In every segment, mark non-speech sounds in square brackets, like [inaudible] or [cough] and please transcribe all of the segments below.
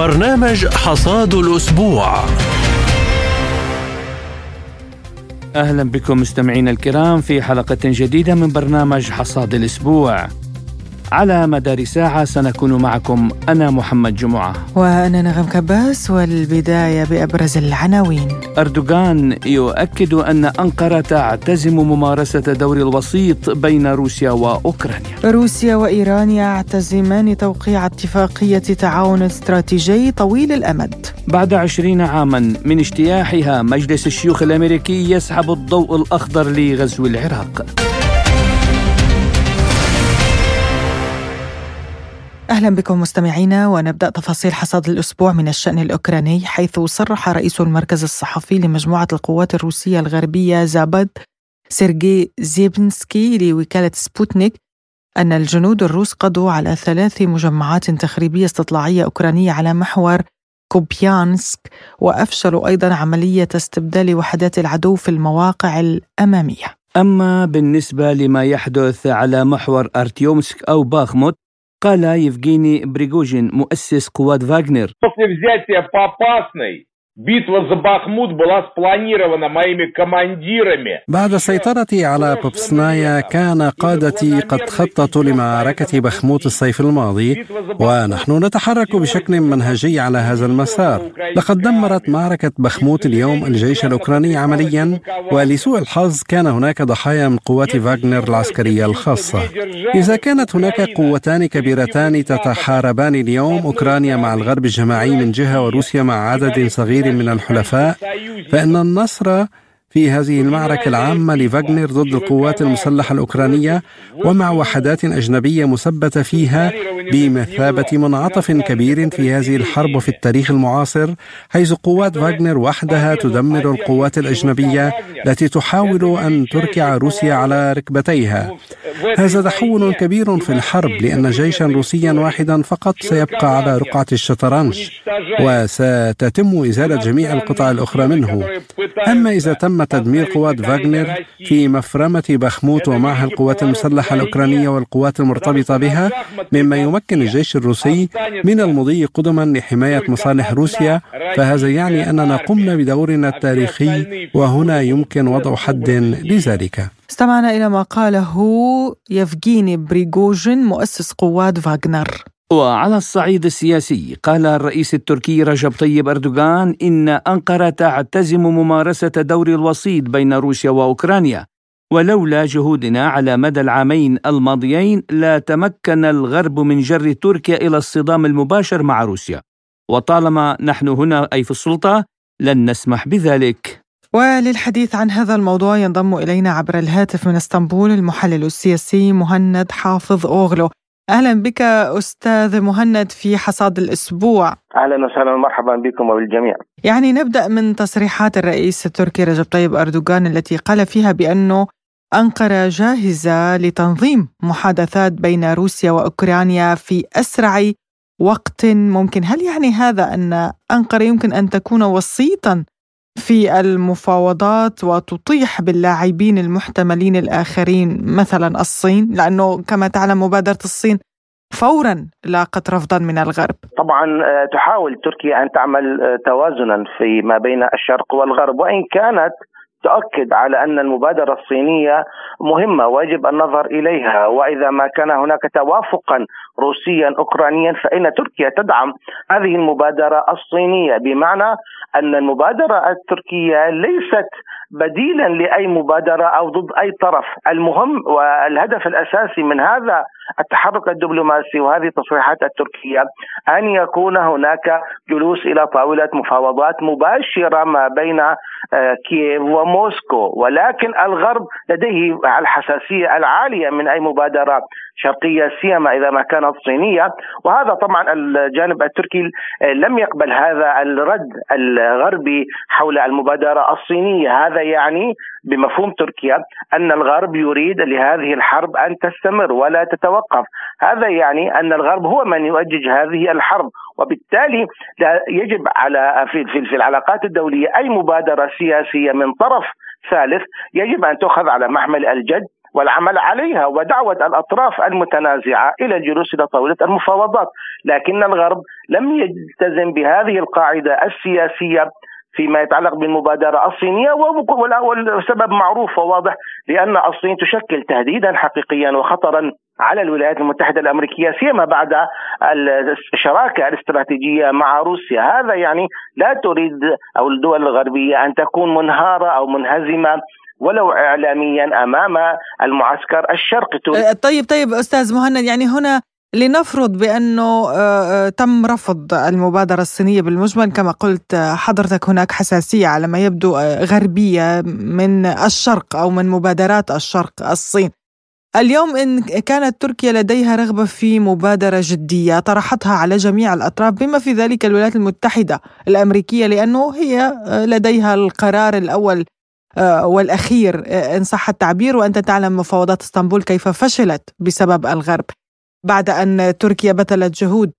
برنامج حصاد الأسبوع. أهلا بكم مستمعينا الكرام في حلقة جديدة من برنامج حصاد الأسبوع. على مدار ساعة سنكون معكم أنا محمد جمعة. وأنا نغم كباس والبداية بأبرز العناوين. أردوغان يؤكد أن أنقرة تعتزم ممارسة دور الوسيط بين روسيا وأوكرانيا. روسيا وإيران يعتزمان توقيع اتفاقية تعاون استراتيجي طويل الأمد. بعد عشرين عاما من اجتياحها مجلس الشيوخ الأمريكي يسحب الضوء الأخضر لغزو العراق. أهلا بكم مستمعينا ونبدأ تفاصيل حصاد الأسبوع من الشأن الأوكراني حيث صرح رئيس المركز الصحفي لمجموعة القوات الروسية الغربية زابد سيرجي زيبينسكي لوكالة سبوتنيك أن الجنود الروس قضوا على ثلاث مجمعات تخريبية استطلاعية أوكرانية على محور كوبيانسك وأفشلوا أيضا عملية استبدال وحدات العدو في المواقع الأمامية. أما بالنسبة لما يحدث على محور أرتيومسك أو باخموت قال يفغيني بريغوجين مؤسس قوات فاغنر. Битва за Бахмут была спланирована моими командирами. بعد السيطرة على بوبسنايا كان قادتي قد خططوا لمعركة بخموت الصيف الماضي ونحن نتحرك بشكل منهجي على هذا المسار لقد دمرت معركة بخموت اليوم الجيش الأوكراني عمليا ولسوء الحظ كان هناك ضحايا من قوات فاغنر العسكرية الخاصة إذا كانت هناك قوتان كبيرتان تتحاربان اليوم أوكرانيا مع الغرب الجماعي من جهة وروسيا مع عدد صغير من الحلفاء فإن النصر في هذه المعركة العامة لفاغنر ضد القوات المسلحة الأوكرانية ومع وحدات أجنبية مثبتة فيها بمثابة منعطف كبير في هذه الحرب في التاريخ المعاصر حيث قوات فاغنر وحدها تدمر القوات الأجنبية التي تحاول أن تركع روسيا على ركبتيها. هذا تحول كبير في الحرب لأن جيشا روسيا واحدا فقط سيبقى على رقعة الشطرنج وستتم إزالة جميع القطع الأخرى منه. أما إذا تم تدمير قوات فاغنر في مفرمة بخموت ومعها القوات المسلحة الأوكرانية والقوات المرتبطة بها مما يمكن الجيش الروسي من المضي قدما لحماية مصالح روسيا. فهذا يعني أننا قمنا بدورنا التاريخي وهنا يمكن وضع حد لذلك. استمعنا إلى ما قاله يفغيني بريغوجين مؤسس قوات فاغنر وعلى الصعيد السياسي قال الرئيس التركي رجب طيب أردوغان إن أنقرة تعتزم ممارسة دور الوسيط بين روسيا وأوكرانيا ولولا جهودنا على مدى العامين الماضيين لا تمكن الغرب من جر تركيا إلى الصدام المباشر مع روسيا. وطالما نحن هنا أي في السلطة لن نسمح بذلك. وللحديث عن هذا الموضوع ينضم إلينا عبر الهاتف من إسطنبول المحلل السياسي مهند حافظ أوغلو. أهلا بك أستاذ مهند في حصاد الأسبوع. أهلا وسهلا ومرحبا بكم وبالجميع. يعني نبدأ من تصريحات الرئيس التركي رجب طيب أردوغان التي قال فيها بأنه أنقرة جاهزة لتنظيم محادثات بين روسيا وأوكرانيا في أسرع وقت ممكن. هل يعني هذا أن أنقرة يمكن أن تكون وسيطا في المفاوضات وتطيح باللاعبين المحتملين الآخرين مثلا الصين لأنه كما تعلم مبادرة الصين فورا لاقت رفضا من الغرب. طبعا تحاول تركيا أن تعمل توازنا في ما بين الشرق والغرب وإن كانت تؤكد على أن المبادرة الصينية مهمة ويجب النظر إليها وإذا ما كان هناك توافقا روسيا اوكرانيا فإن تركيا تدعم هذه المبادرة الصينية. بمعنى أن المبادرة التركية ليست بديلا لأي مبادرة أو ضد أي طرف، المهم والهدف الأساسي من هذا التحرك الدبلوماسي وهذه التصريحات التركية أن يكون هناك جلوس إلى طاولة مفاوضات مباشرة ما بين كييف وموسكو. ولكن الغرب لديه الحساسية العالية من أي مبادرة شرقية سيما إذا ما كانت صينية. وهذا طبعا الجانب التركي لم يقبل هذا الرد الغربي حول المبادرة الصينية. هذا يعني بمفهوم تركيا أن الغرب يريد لهذه الحرب أن تستمر ولا تتوقف. هذا يعني أن الغرب هو من يؤجج هذه الحرب. وبالتالي يجب على في, العلاقات الدولية أي مبادرة سياسية من طرف ثالث يجب أن تؤخذ على محمل الجد. والعمل عليها ودعوة الأطراف المتنازعة إلى الجلوس إلى طاولة المفاوضات. لكن الغرب لم يلتزم بهذه القاعدة السياسية فيما يتعلق بالمبادرة الصينية والسبب معروف وواضح لأن الصين تشكل تهديدا حقيقيا وخطرا على الولايات المتحدة الأمريكية سيما بعد الشراكة الاستراتيجية مع روسيا. هذا يعني لا تريد أو الدول الغربية أن تكون منهارة أو منهزمة ولو اعلاميا أمام المعسكر الشرقي طيب طيب أستاذ مهند يعني هنا لنفرض بأنه آه، آه، تم رفض المبادرة الصينية بالمجمل كما قلت حضرتك هناك حساسية على ما يبدو غربية من الشرق أو من مبادرات الشرق الصين. اليوم إن كانت تركيا لديها رغبة في مبادرة جدية طرحتها على جميع الأطراف بما في ذلك الولايات المتحدة الأمريكية لأنه هي لديها القرار الأول والأخير إن صح التعبير وأنت تعلم مفاوضات إسطنبول كيف فشلت بسبب الغرب. بعد أن تركيا بذلت جهود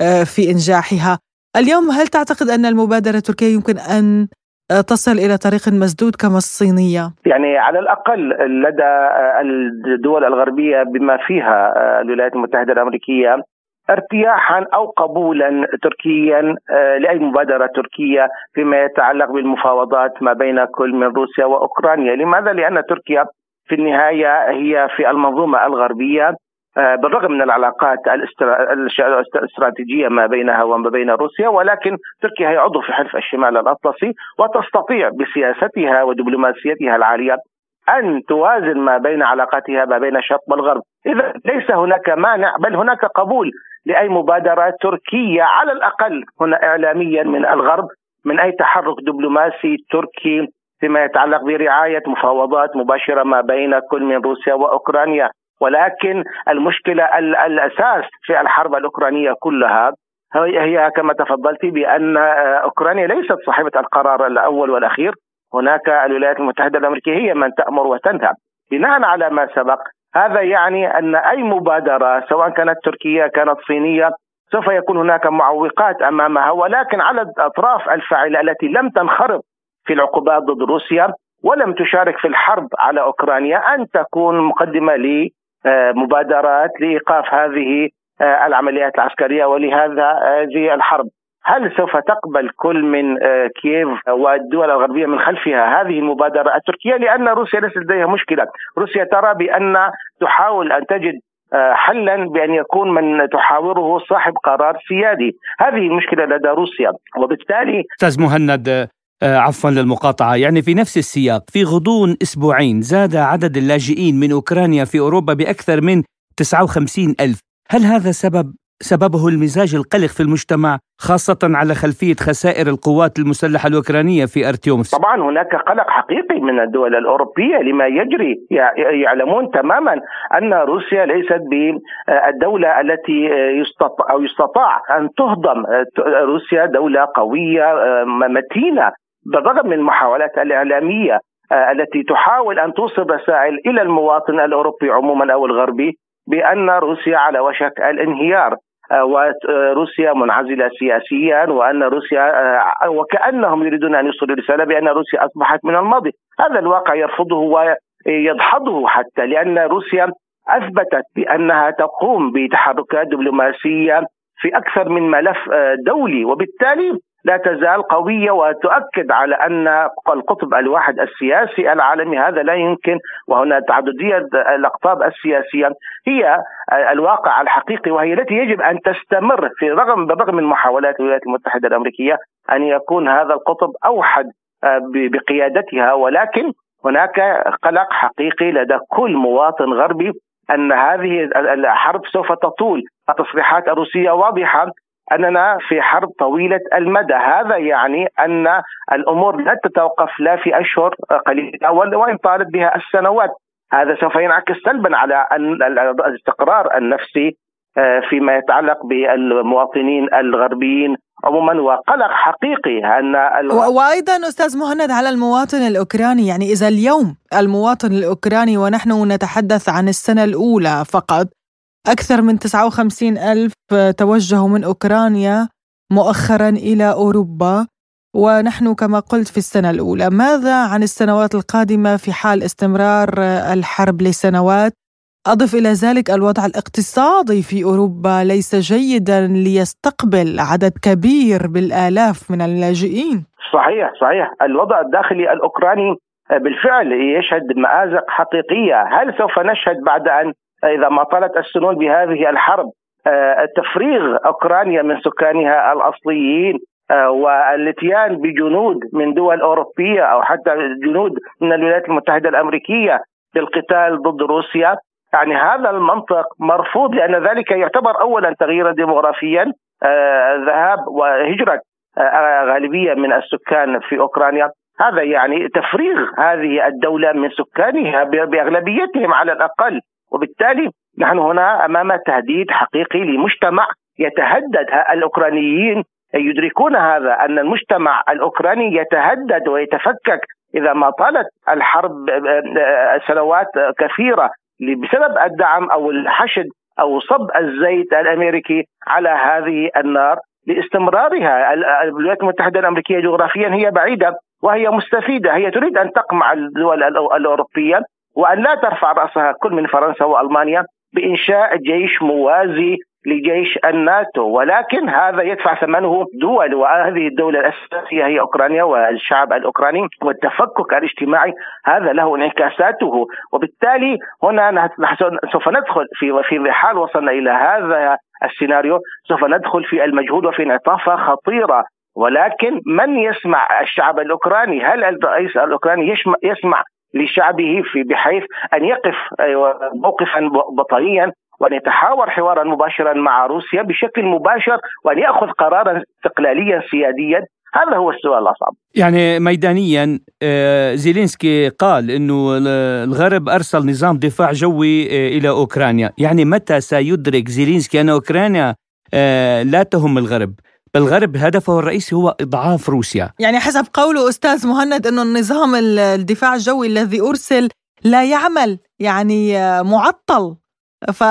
آه، في إنجاحها اليوم هل تعتقد أن المبادرة التركية يمكن أن آه، تصل إلى طريق مسدود كما الصينية؟ يعني على الأقل لدى آه، الدول الغربية بما فيها الولايات المتحدة الأمريكية ارتياحا أو قبولا تركيا لأي مبادرة تركية فيما يتعلق بالمفاوضات ما بين كل من روسيا وأوكرانيا، لماذا؟ لأن تركيا في النهاية هي في المنظومة الغربية آه، بالرغم من العلاقات الاستراتيجية ما بينها وما بين روسيا ولكن تركيا هي عضو في حلف الشمال الأطلسي وتستطيع بسياستها ودبلوماسيتها العالية أن توازن ما بين علاقاتها ما بين الشرق والغرب، اذا ليس هناك مانع بل هناك قبول لأي مبادرة تركية على الأقل هنا اعلاميا من الغرب من أي تحرك دبلوماسي تركي فيما يتعلق برعاية مفاوضات مباشرة ما بين كل من روسيا وأوكرانيا. ولكن المشكلة الأساس في الحرب الأوكرانية كلها هي كما تفضلت بأن أوكرانيا ليست صاحبة القرار الأول والأخير. هناك الولايات المتحدة الأمريكية هي من تأمر وتنهى. بناء على ما سبق هذا يعني أن أي مبادرة سواء كانت تركية كانت صينية سوف يكون هناك معوقات أمامها. ولكن على الأطراف الفاعلة التي لم تنخرط في العقوبات ضد روسيا ولم تشارك في الحرب على أوكرانيا أن تكون مقدمة مبادرات لإيقاف هذه آه، العمليات العسكرية ولهذا هذه الحرب. هل سوف تقبل كل من آه، كييف والدول الغربية من خلفها هذه المبادرة التركية؟ لأن روسيا ليس لديها مشكلة، روسيا ترى بأن تحاول أن تجد آه، حلا بأن يكون من تحاوره صاحب قرار سيادي، هذه المشكلة لدى روسيا. وبالتالي أستاذ مهند آه، عفوا للمقاطعة. يعني في نفس السياق في غضون أسبوعين زاد عدد اللاجئين من أوكرانيا في أوروبا بأكثر من 59 ألف. هل هذا سبب سببه المزاج القلق في المجتمع خاصة على خلفية خسائر القوات المسلحة الأوكرانية في أرتيومس. طبعا هناك قلق حقيقي من الدول الأوروبية لما يجري يعلمون تماما أن روسيا ليست بالدولة التي يستطاع أو يستطاع أن تهضم روسيا دولة قوية متينة. بالرغم من المحاولات الإعلامية التي تحاول أن توصل رسائل إلى المواطن الأوروبي عموما أو الغربي بأن روسيا على وشك الانهيار آه، وروسيا منعزلة سياسيا وأن روسيا آه، وكأنهم يريدون أن يوصلوا رساله بأن روسيا أصبحت من الماضي، هذا الواقع يرفضه ويدحضه حتى لأن روسيا أثبتت بأنها تقوم بتحركات دبلوماسية في أكثر من ملف دولي. وبالتالي لا تزال قوية وتؤكد على أن القطب الواحد السياسي العالمي هذا لا يمكن وهنا تعددية الأقطاب السياسية هي الواقع الحقيقي وهي التي يجب أن تستمر في رغم بالرغم من محاولات الولايات المتحدة الأمريكية أن يكون هذا القطب أوحد آه، بقيادتها ولكن هناك قلق حقيقي لدى كل مواطن غربي أن هذه الحرب سوف تطول. التصريحات الروسية واضحة أننا في حرب طويلة المدى، هذا يعني أن الأمور لا تتوقف لا في أشهر قليلة وان طالت بها السنوات، هذا سوف ينعكس سلبا على الاستقرار النفسي آه، فيما يتعلق بالمواطنين الغربيين عموما. وقلق حقيقي أن وأيضا أستاذ مهند على المواطن الأوكراني. يعني إذا اليوم المواطن الأوكراني ونحن نتحدث عن السنة الأولى فقط أكثر من 59 ألف توجهوا من أوكرانيا مؤخرا إلى أوروبا ونحن كما قلت في السنة الأولى. ماذا عن السنوات القادمة في حال استمرار الحرب لسنوات؟ أضف إلى ذلك الوضع الاقتصادي في أوروبا ليس جيدا ليستقبل عدد كبير بالآلاف من اللاجئين. صحيح صحيح. الوضع الداخلي الأوكراني بالفعل يشهد مآزق حقيقية. هل سوف نشهد بعد أن إذا ما طالت السنون بهذه الحرب آه، تفريغ أوكرانيا من سكانها الأصليين آه، والاتيان بجنود من دول أوروبية أو حتى جنود من الولايات المتحدة الأمريكية للقتال ضد روسيا. يعني هذا المنطق مرفوض لأن ذلك يعتبر أولا تغييرا ديموغرافيا آه، ذهاب وهجرة غالبية من السكان في أوكرانيا. هذا يعني تفريغ هذه الدولة من سكانها بأغلبيتهم على الأقل. وبالتالي نحن هنا أمام تهديد حقيقي لمجتمع يتهدد الأوكرانيين. يدركون هذا أن المجتمع الأوكراني يتهدد ويتفكك إذا ما طالت الحرب سنوات كثيرة بسبب الدعم أو الحشد أو صب الزيت الأمريكي على هذه النار لاستمرارها. الولايات المتحدة الأمريكية جغرافيا هي بعيدة وهي مستفيدة. هي تريد أن تقمع الدول الأوروبية وأن لا ترفع رأسها كل من فرنسا وألمانيا بإنشاء جيش موازي لجيش الناتو. ولكن هذا يدفع ثمنه دول وهذه الدولة الأساسية هي أوكرانيا والشعب الأوكراني والتفكك الاجتماعي هذا له انعكاساته. وبالتالي هنا سوف ندخل في في حال وصلنا إلى هذا السيناريو. سوف ندخل في المجهود وفي انعطافة خطيرة. ولكن من يسمع الشعب الأوكراني؟ هل الرئيس الأوكراني يسمع لشعبه في بحيث أن يقف موقفا بطريا وأن يتحاور حوارا مباشرا مع روسيا بشكل مباشر وأن يأخذ قرارا استقلاليا سياديا هذا هو السؤال الأصعب. يعني ميدانيا آه، زيلينسكي قال إنه الغرب أرسل نظام دفاع جوي آه، إلى أوكرانيا، يعني متى سيدرك زيلينسكي أن أوكرانيا آه، لا تهم الغرب؟ الغرب هدفه الرئيسي هو إضعاف روسيا. يعني حسب قوله أستاذ مهند أنه النظام الدفاع الجوي الذي أرسل لا يعمل يعني معطل. ف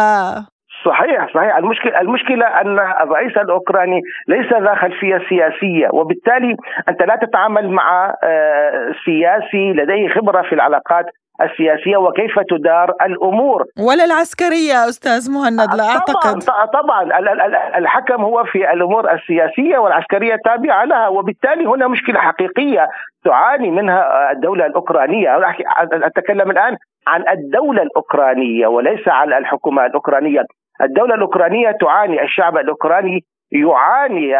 صحيح صحيح. المشكلة المشكلة أن الرئيس الأوكراني ليس ذا خلفية سياسية وبالتالي أنت لا تتعامل مع آه، سياسي لديه خبرة في العلاقات السياسية وكيف تدار الأمور. ولا العسكرية أستاذ مهند لا أعتقد. طبعا طبعا. الحكم هو في الأمور السياسية والعسكرية تابعه لها وبالتالي هنا مشكلة حقيقية تعاني منها الدولة الأوكرانية. أتكلم الآن عن الدولة الأوكرانية وليس عن الحكومة الأوكرانية. الدولة الأوكرانية تعاني الشعب الأوكراني يعاني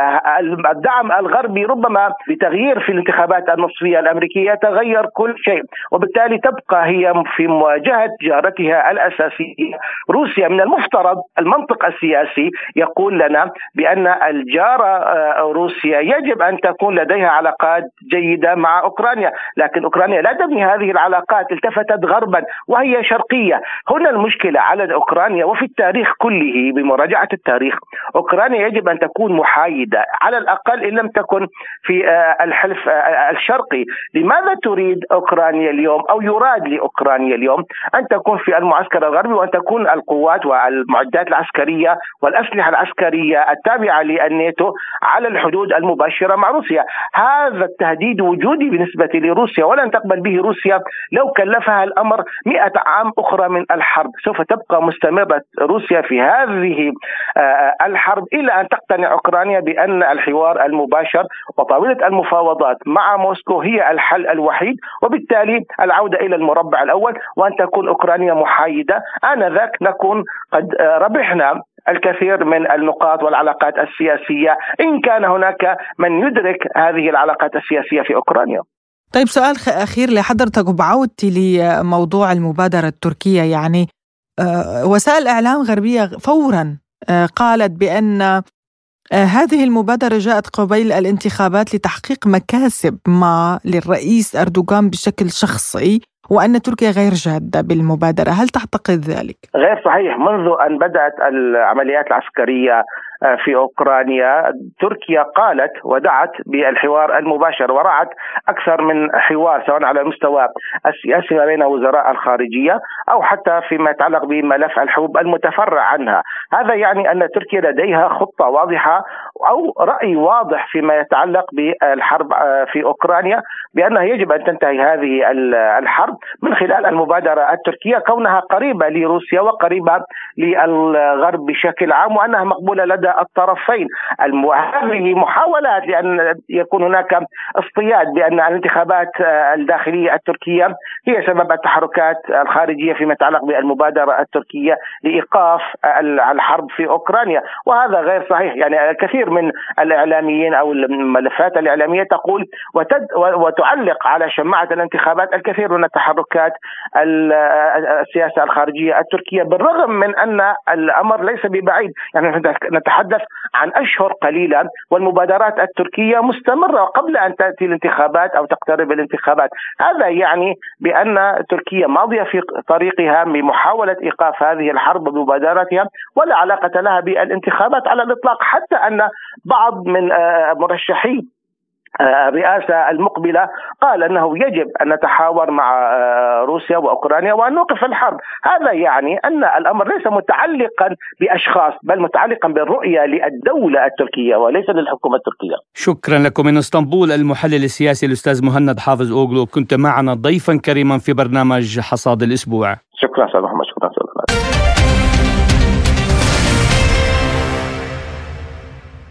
الدعم الغربي ربما بتغيير في الانتخابات النصفية الأمريكية يتغير كل شيء. وبالتالي تبقى هي في مواجهة جارتها الأساسية. روسيا من المفترض المنطق السياسي يقول لنا بأن الجارة آه، روسيا يجب أن تكون لديها علاقات جيدة مع أوكرانيا. لكن أوكرانيا لا تبني هذه العلاقات التفتت غربا وهي شرقية. هنا المشكلة على أوكرانيا وفي التاريخ كله بمراجعة التاريخ. أوكرانيا يجب أن تكون محايدة على الأقل إن لم تكن في آه، الحلف آه، الشرقي، لماذا تريد أوكرانيا اليوم أو يراد لأوكرانيا اليوم أن تكون في المعسكر الغربي وأن تكون القوات والمعدات العسكرية والأسلحة العسكرية التابعة للناتو على الحدود المباشرة مع روسيا، هذا التهديد وجودي بالنسبة لروسيا ولن تقبل به روسيا لو كلفها الأمر مئة عام أخرى من الحرب، سوف تبقى مستمرة روسيا في هذه آه، الحرب إلى أن تقتنع أوكرانيا بأن الحوار المباشر وطاولة المفاوضات مع موسكو هي الحل الوحيد وبالتالي العودة إلى المربع الأول وأن تكون أوكرانيا محايدة. آنذاك نكون قد ربحنا الكثير من النقاط والعلاقات السياسية. إن كان هناك من يدرك هذه العلاقات السياسية في أوكرانيا. طيب سؤال أخير لحضرتك. وبعودتي لموضوع المبادرة التركية. يعني آه، وسائل إعلام غربية فورا آه، قالت بأن آه، هذه المبادرة جاءت قبيل الانتخابات لتحقيق مكاسب ما للرئيس أردوغان بشكل شخصي وأن تركيا غير جادة بالمبادرة هل تعتقد ذلك؟ غير صحيح منذ أن بدأت العمليات العسكرية آه، في أوكرانيا. تركيا قالت ودعت بالحوار المباشر ورعت أكثر من حوار سواء على المستوى السياسي ما بين وزراء الخارجية أو حتى فيما يتعلق بملف الحبوب المتفرع عنها، هذا يعني أن تركيا لديها خطة واضحة أو رأي واضح فيما يتعلق بالحرب في أوكرانيا بأنه يجب أن تنتهي هذه الحرب من خلال المبادرة التركية كونها قريبة لروسيا وقريبة للغرب بشكل عام وأنها مقبولة لدى الطرفين. هذه محاولات لأن يكون هناك اصطياد بأن الانتخابات الداخلية التركية هي سبب التحركات الخارجية فيما يتعلق بالمبادرة التركية لإيقاف الحرب في أوكرانيا. وهذا غير صحيح. يعني الكثير من الإعلاميين أو الملفات الإعلامية تقول وتد وتعلق على شماعة الانتخابات الكثير من التحركات السياسة الخارجية التركية بالرغم من أن الأمر ليس ببعيد. يعني نتحدث عن أشهر قليله والمبادرات التركية مستمرة قبل أن تأتي الانتخابات أو تقترب الانتخابات. هذا يعني بأن تركيا ماضية في طريقها بمحاولة إيقاف هذه الحرب بمبادرتها ولا علاقة لها بالانتخابات على الإطلاق حتى أن بعض من آه، مرشحي الرئاسة المقبلة قال أنه يجب أن نتحاور مع آه، روسيا وأوكرانيا وأن نوقف الحرب. هذا يعني أن الأمر ليس متعلقا بأشخاص بل متعلقا بالرؤية للدولة التركية وليس للحكومة التركية. شكرا لكم. من اسطنبول المحلل السياسي الأستاذ مهند حافظ أوغلو. كنت معنا ضيفا كريما في برنامج حصاد الأسبوع. شكرا أستاذ محمد شكرا أستاذ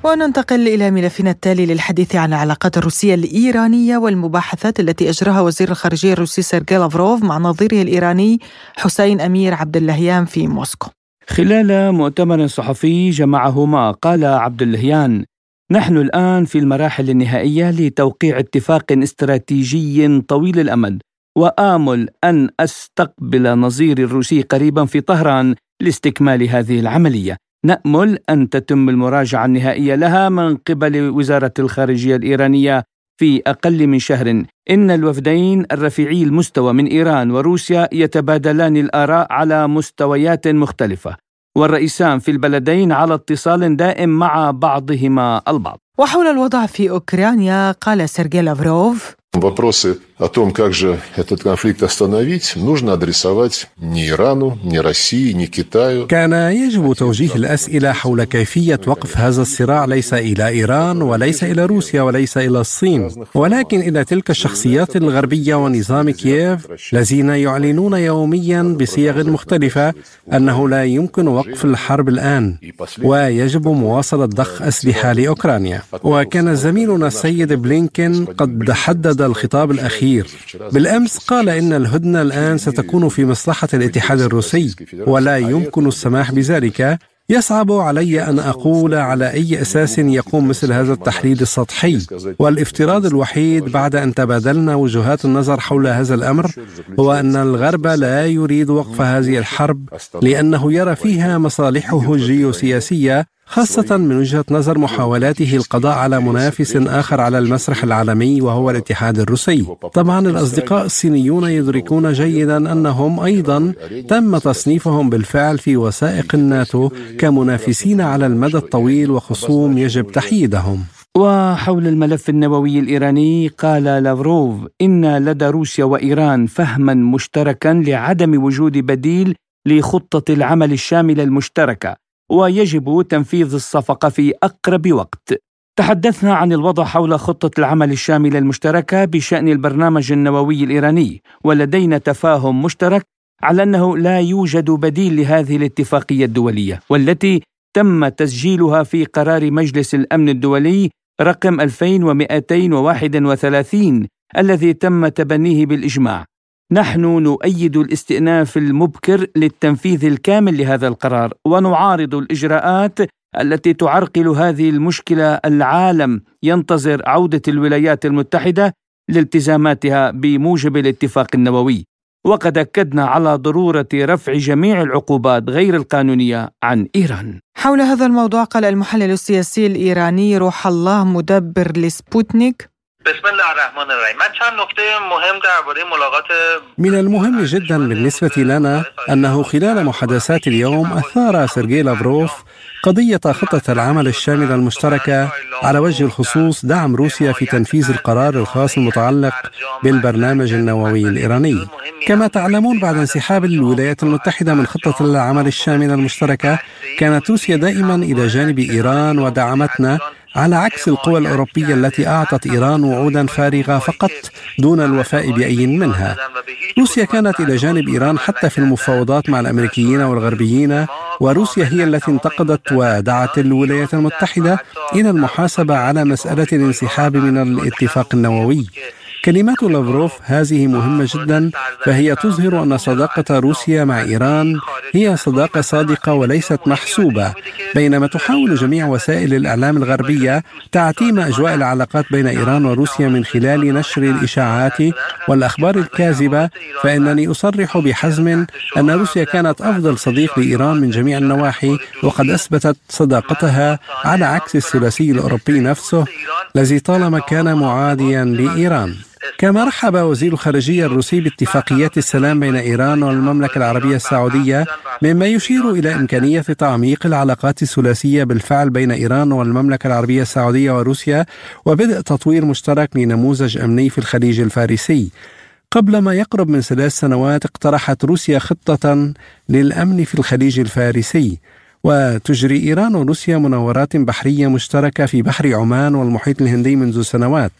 وننتقل إلى ملفنا التالي للحديث عن العلاقات الروسية الإيرانية والمباحثات التي أجراها وزير الخارجية الروسي سيرجي لافروف مع نظيره الإيراني حسين أمير عبد اللهيان في موسكو. خلال مؤتمر صحفي جمعهما قال عبد اللهيان نحن الآن في المراحل النهائية لتوقيع اتفاق استراتيجي طويل الأمد وآمل أن أستقبل نظيري الروسي قريبا في طهران لاستكمال هذه العملية. نأمل أن تتم المراجعة النهائية لها من قبل وزارة الخارجية الإيرانية في أقل من شهر. إن الوفدين الرفيعي المستوى من إيران وروسيا يتبادلان الآراء على مستويات مختلفة والرئيسان في البلدين على اتصال دائم مع بعضهما البعض. وحول الوضع في أوكرانيا قال سيرجي لافروف Вопросы о том, как же этот конфликт остановить, нужно адресовать не Ирану, не России, не Китаю. كان يجب توجيه الأسئلة حول كيفية وقف هذا الصراع ليس إلى إيران وليس إلى روسيا وليس إلى الصين ولكن إلى تلك الشخصيات الغربية ونظام كييف الذين يعلنون يوميا بصيغ مختلفة أنه لا يمكن وقف الحرب الآن ويجب مواصلة ضخ أسلحة لأوكرانيا وكان زميلنا السيد بلينكن قد حدد الخطاب الأخير. بالأمس قال إن الهدنة الآن ستكون في مصلحة الاتحاد الروسي ولا يمكن السماح بذلك. يصعب علي أن أقول على أي أساس يقوم مثل هذا التحليل السطحي. والافتراض الوحيد بعد أن تبادلنا وجهات النظر حول هذا الأمر هو أن الغرب لا يريد وقف هذه الحرب لأنه يرى فيها مصالحه الجيوسياسيه خاصة من وجهة نظر محاولاته القضاء على منافس آخر على المسرح العالمي وهو الاتحاد الروسي. طبعا الأصدقاء الصينيون يدركون جيدا أنهم أيضا تم تصنيفهم بالفعل في وثائق الناتو كمنافسين على المدى الطويل وخصوم يجب تحييدهم. وحول الملف النووي الإيراني قال لافروف إن لدى روسيا وإيران فهما مشتركا لعدم وجود بديل لخطة العمل الشاملة المشتركة ويجب تنفيذ الصفقة في أقرب وقت. تحدثنا عن الوضع حول خطة العمل الشاملة المشتركة بشأن البرنامج النووي الإيراني، ولدينا تفاهم مشترك على أنه لا يوجد بديل لهذه الاتفاقية الدولية، والتي تم تسجيلها في قرار مجلس الأمن الدولي رقم 2231 الذي تم تبنيه بالإجماع نحن نؤيد الاستئناف المبكر للتنفيذ الكامل لهذا القرار ونعارض الإجراءات التي تعرقل هذه المشكلة العالم ينتظر عودة الولايات المتحدة لالتزاماتها بموجب الاتفاق النووي وقد أكدنا على ضرورة رفع جميع العقوبات غير القانونية عن إيران. حول هذا الموضوع قال المحلل السياسي الإيراني روح الله مدبر لسبوتنيك بسم الله الرحمن الرحیم. من چند نکته مهم درباره ملاقات من المهم جدا بالنسبة لنا أنه خلال محادثات اليوم أثار سيرجي لافروف قضية خطة العمل الشاملة المشتركة على وجه الخصوص دعم روسيا في تنفيذ القرار الخاص المتعلق بالبرنامج النووي الإيراني. كما تعلمون بعد انسحاب الولايات المتحدة من خطة العمل الشاملة المشتركة كانت روسيا دائما إلى جانب إيران ودعمتنا على عكس القوى الأوروبية التي أعطت إيران وعودا فارغة فقط دون الوفاء بأي منها. روسيا كانت إلى جانب إيران حتى في المفاوضات مع الأمريكيين والغربيين وروسيا هي التي انتقدت ودعت الولايات المتحدة إلى المحاسبة على مسألة الانسحاب من الاتفاق النووي. كلمات لافروف هذه مهمة جدا فهي تظهر أن صداقة روسيا مع إيران هي صداقة صادقة وليست محسوبة بينما تحاول جميع وسائل الإعلام الغربية تعتيم أجواء العلاقات بين إيران وروسيا من خلال نشر الإشاعات والأخبار الكاذبة فإنني أصرح بحزم أن روسيا كانت أفضل صديق لإيران من جميع النواحي وقد أثبتت صداقتها على عكس الثلاثي الأوروبي نفسه الذي طالما كان معاديا لإيران. كما رحب وزير الخارجية الروسي باتفاقيات السلام بين إيران والمملكة العربية السعودية مما يشير إلى إمكانية تعميق العلاقات الثلاثية بالفعل بين إيران والمملكة العربية السعودية وروسيا وبدء تطوير مشترك لنموذج أمني في الخليج الفارسي. قبل ما يقرب من ثلاث سنوات اقترحت روسيا خطة للأمن في الخليج الفارسي وتجري إيران وروسيا مناورات بحرية مشتركة في بحر عمان والمحيط الهندي منذ سنوات.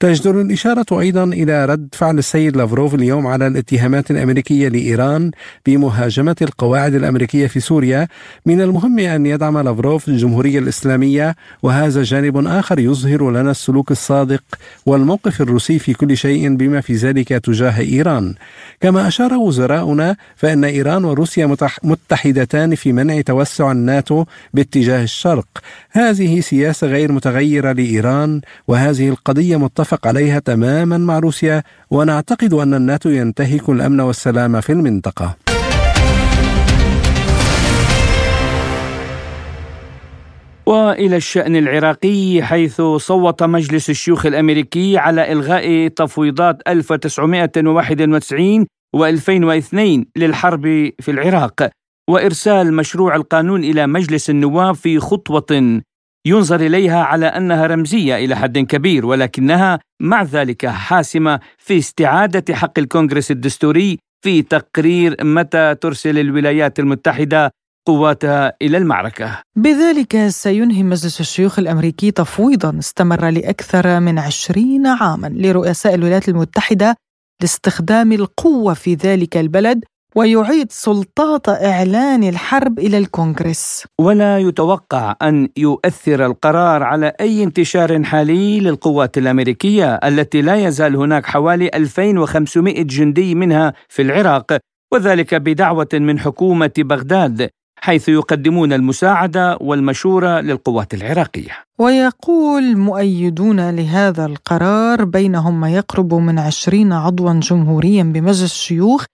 تجدر الإشارة أيضا إلى رد فعل السيد لافروف اليوم على الاتهامات الأمريكية لإيران بمهاجمة القواعد الأمريكية في سوريا. من المهم أن يدعم لافروف الجمهورية الإسلامية وهذا جانب آخر يظهر لنا السلوك الصادق والموقف الروسي في كل شيء بما في ذلك تجاه إيران. كما أشار وزراؤنا فإن إيران وروسيا متحدتان في منع توسع الناتو باتجاه الشرق. هذه سياسة غير متغيرة لإيران وهذه القضية متفق عليها تماما مع روسيا ونعتقد أن الناتو ينتهك الأمن والسلام في المنطقة. وإلى الشأن العراقي حيث صوت مجلس الشيوخ الأمريكي على إلغاء تفويضات 1991 و2002 للحرب في العراق وإرسال مشروع القانون إلى مجلس النواب في خطوة ينظر إليها على أنها رمزية إلى حد كبير ولكنها مع ذلك حاسمة في استعادة حق الكونغرس الدستوري في تقرير متى ترسل الولايات المتحدة قواتها إلى المعركة. بذلك سينهي مجلس الشيوخ الأمريكي تفويضا استمر لأكثر من عشرين عاما لرؤساء الولايات المتحدة لاستخدام القوة في ذلك البلد ويعيد سلطات إعلان الحرب إلى الكونغرس ولا يتوقع أن يؤثر القرار على أي انتشار حالي للقوات الأمريكية التي لا يزال هناك حوالي 2500 جندي منها في العراق وذلك بدعوة من حكومة بغداد حيث يقدمون المساعدة والمشورة للقوات العراقية. ويقول مؤيدون لهذا القرار بينهم ما يقرب من عشرين عضوا جمهوريا بمجلس الشيوخ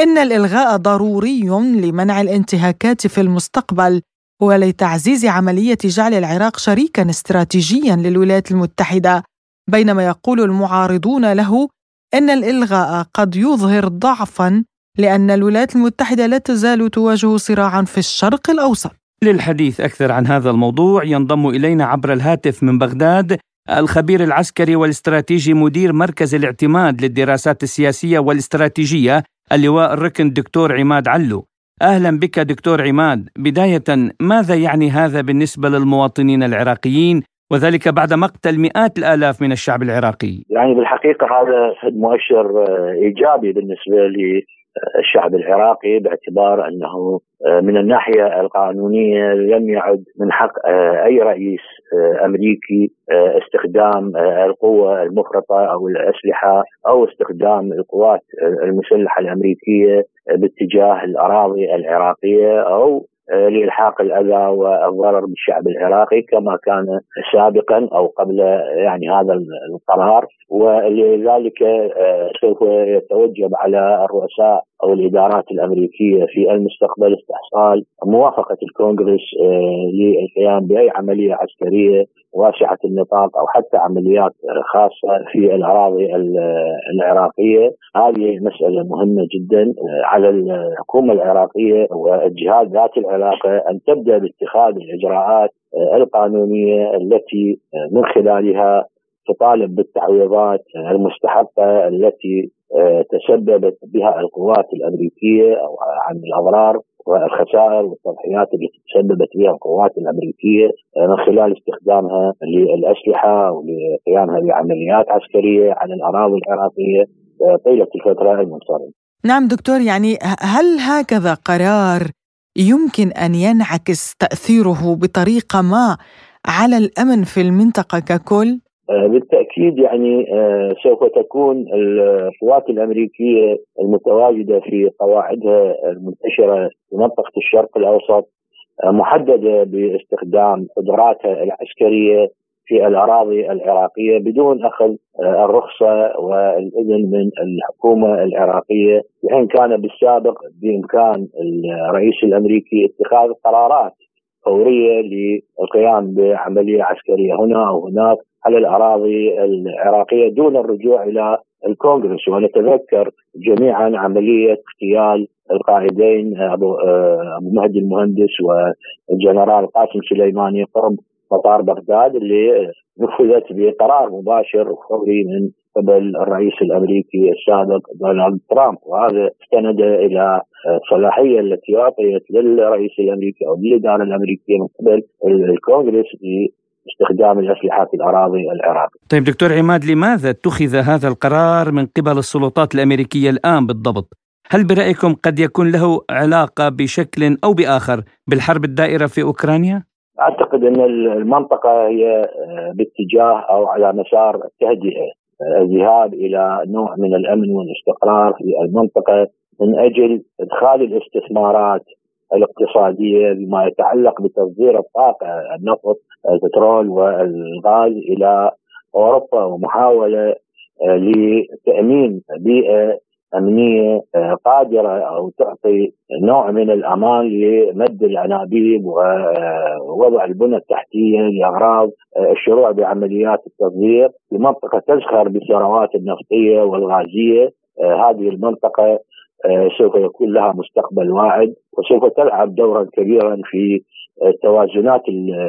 إن الإلغاء ضروري لمنع الانتهاكات في المستقبل ولتعزيز عملية جعل العراق شريكا استراتيجيا للولايات المتحدة بينما يقول المعارضون له إن الإلغاء قد يظهر ضعفا لأن الولايات المتحدة لا تزال تواجه صراعا في الشرق الأوسط. للحديث أكثر عن هذا الموضوع ينضم إلينا عبر الهاتف من بغداد الخبير العسكري والاستراتيجي مدير مركز الاعتماد للدراسات السياسية والاستراتيجية اللواء الركن دكتور عماد علو. أهلا بك دكتور عماد. بداية ماذا يعني هذا بالنسبة للمواطنين العراقيين وذلك بعد مقتل مئات الآلاف من الشعب العراقي؟ يعني بالحقيقة هذا مؤشر إيجابي بالنسبة للشعب العراقي باعتبار أنه من الناحية القانونية لم يعد من حق أي رئيس أمريكي استخدام القوة المفرطه أو الأسلحة أو استخدام القوات المسلحة الأمريكية باتجاه الأراضي العراقية أو لإلحاق الأذى والضرر بالشعب العراقي كما كان سابقا أو قبل يعني هذا القرار. ولذلك آه، سوف يتوجب على الرؤساء أو الإدارات الأمريكية في المستقبل استحصال موافقة الكونغرس آه، للقيام بأي عملية عسكرية واسعة النطاق أو حتى عمليات خاصة في الأراضي العراقية. هذه مسألة مهمة جدا آه، على الحكومة العراقية والجهات ذات العلاقة أن تبدأ باتخاذ الإجراءات آه، القانونية التي من خلالها تطالب بالتعويضات المستحقة التي تسببت بها القوات الأمريكية عن الأضرار والخسائر والتضحيات التي تسببت بها القوات الأمريكية من خلال استخدامها للأسلحة ولقيامها بعمليات عسكرية على الأراضي العراقية طيلة الفترة المنصرمة. نعم دكتور يعني هل هكذا قرار يمكن أن ينعكس تأثيره بطريقة ما على الأمن في المنطقة ككل؟ آه، بالتأكيد يعني آه، سوف تكون القوات الأمريكية المتواجدة في قواعدها المنتشرة في منطقة الشرق الأوسط آه، محددة باستخدام قدراتها العسكرية في الأراضي العراقية بدون أخذ الرخصة والإذن من الحكومة العراقية وإن كان بالسابق بإمكان الرئيس الأمريكي اتخاذ قرارات فوريه للقيام بعملية عسكرية هنا أو هناك على الأراضي العراقية دون الرجوع إلى الكونغرس. ونتذكر جميعا عملية اغتيال القائدين ابو أبو مهدي المهندس والجنرال قاسم سليماني قرب مطار بغداد اللي نفذت بقرار مباشر وفوري من قبل الرئيس الأمريكي السابق دونالد ترامب وهذا استند إلى الصلاحية التي أعطيت للرئيس الأمريكي أو للإدارة الأمريكية من قبل الكونغرس استخدام الأسلحة في الأراضي العراقية. طيب دكتور عماد لماذا اتخذ هذا القرار من قبل السلطات الأمريكية الآن بالضبط؟ هل برأيكم قد يكون له علاقة بشكل أو بآخر بالحرب الدائرة في أوكرانيا؟ أعتقد أن المنطقة هي باتجاه أو على مسار التهدئه الذهاب إلى نوع من الأمن والاستقرار في المنطقة من أجل إدخال الاستثمارات الاقتصادية بما يتعلق بتصدير الطاقة النفط البترول والغاز إلى أوروبا ومحاولة آه، لتأمين بيئة أمنية آه، قادرة أو تعطي نوع من الأمان لمد الأنابيب ووضع البنى التحتية لأغراض آه، الشروع بعمليات التصدير في منطقه تزخر بالثروات النفطية والغازية هذه المنطقة سوف يكون لها مستقبل واعد وسوف تلعب دورا كبيرا في التوازنات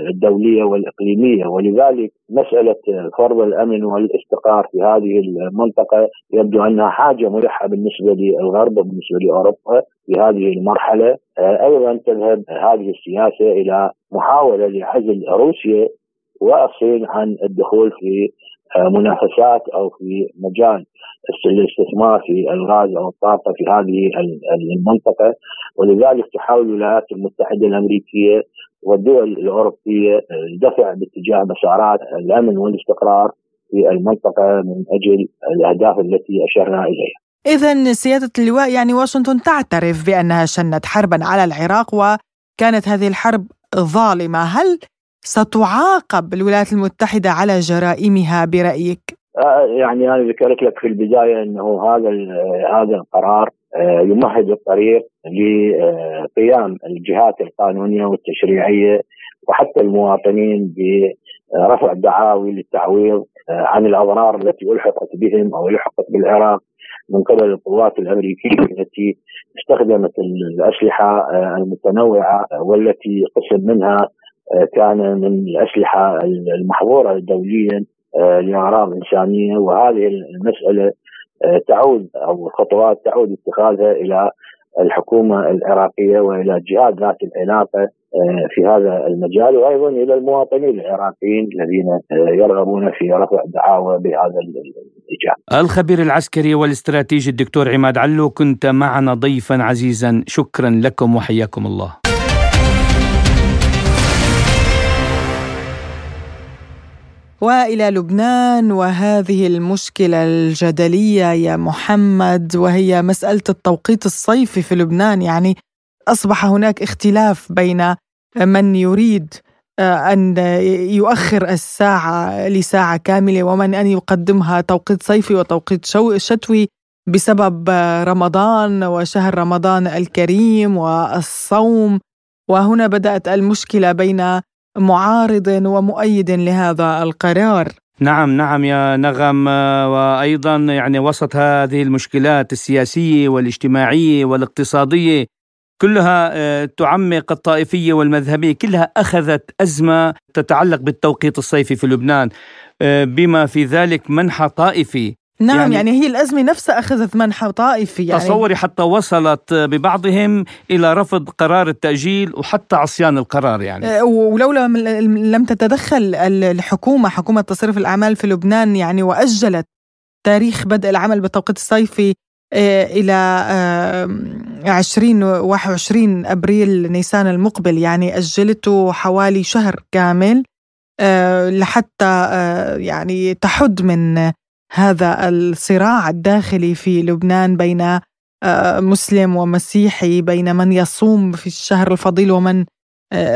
الدولية والإقليمية. ولذلك مسألة فرض الأمن والاستقرار في هذه المنطقة يبدو أنها حاجة ملحه بالنسبة للغرب وبالنسبة لأوروبا في هذه المرحلة. أيضا تذهب هذه السياسة إلى محاولة لعزل روسيا والصين عن الدخول في منافسات أو في مجال الاستثمار في الغاز أو الطاقة في هذه المنطقة ولذلك تحاول الولايات المتحدة الأمريكية والدول الأوروبية الدفع باتجاه مسارات الأمن والاستقرار في المنطقة من أجل الأهداف التي أشرنا إليها. اذا سيادة اللواء يعني واشنطن تعترف بأنها شنت حربا على العراق وكانت هذه الحرب ظالمة، هل ستعاقب الولايات المتحدة على جرائمها برأيك؟ آه، يعني أنا ذكرت لك في البداية إنه هذا هذا القرار آه، يمهد الطريق لقيام الجهات القانونية والتشريعية وحتى المواطنين برفع دعاوي للتعويض آه، عن الأضرار التي ألحقت بهم أو ألحقت بالعراق من قبل القوات الأمريكية التي استخدمت الأسلحة المتنوعة والتي قسم منها كان من الأسلحة المحظورة دوليا آه، لاغراض إنسانية وهذه المسألة آه، تعود أو الخطوات تعود اتخاذها إلى الحكومة العراقية وإلى الجهات ذات العلاقة آه، في هذا المجال وأيضا إلى المواطنين العراقيين الذين يرغبون في رفع دعاوى بهذا الاتجاه. الخبير العسكري والاستراتيجي الدكتور عماد علو كنت معنا ضيفا عزيزا شكرا لكم وحياكم الله. وإلى لبنان وهذه المشكلة الجدلية يا محمد وهي مسألة التوقيت الصيفي في لبنان. يعني أصبح هناك اختلاف بين من يريد آه، أن يؤخر الساعة لساعة كاملة ومن أن يقدمها توقيت صيفي وتوقيت شتوي بسبب رمضان وشهر رمضان الكريم والصوم. وهنا بدأت المشكلة بين معارض ومؤيد لهذا القرار. نعم نعم يا نغم. وأيضا يعني وسط هذه المشكلات السياسية والاجتماعية والاقتصادية كلها آه، تعمق الطائفية والمذهبية كلها أخذت أزمة تتعلق بالتوقيت الصيفي في لبنان. آه، بما في ذلك منح طائفي نعم يعني, يعني هي الأزمة نفسها أخذت منحى طائفي يعني. تصوري حتى وصلت ببعضهم إلى رفض قرار التأجيل وحتى عصيان القرار يعني. آه، ولولا لم تتدخل الحكومة حكومة تصريف الأعمال في لبنان يعني وأجلت تاريخ بدء العمل بالتوقيت الصيفي آه، إلى 20 أبريل نيسان المقبل يعني أجلته حوالي شهر كامل آه، لحتى يعني تحد من هذا الصراع الداخلي في لبنان بين مسلم ومسيحي بين من يصوم في الشهر الفضيل ومن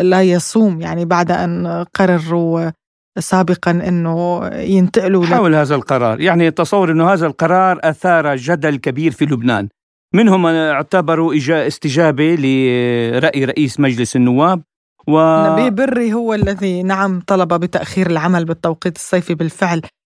لا يصوم. يعني بعد أن قرروا سابقا إنه ينتقلوا حول هذا القرار. يعني تصور إنه هذا القرار أثار جدل كبير في لبنان. منهم اعتبروا استجابة لرأي رئيس مجلس النواب و نبي بري هو الذي نعم طلب بتأخير العمل بالتوقيت الصيفي بالفعل. آه،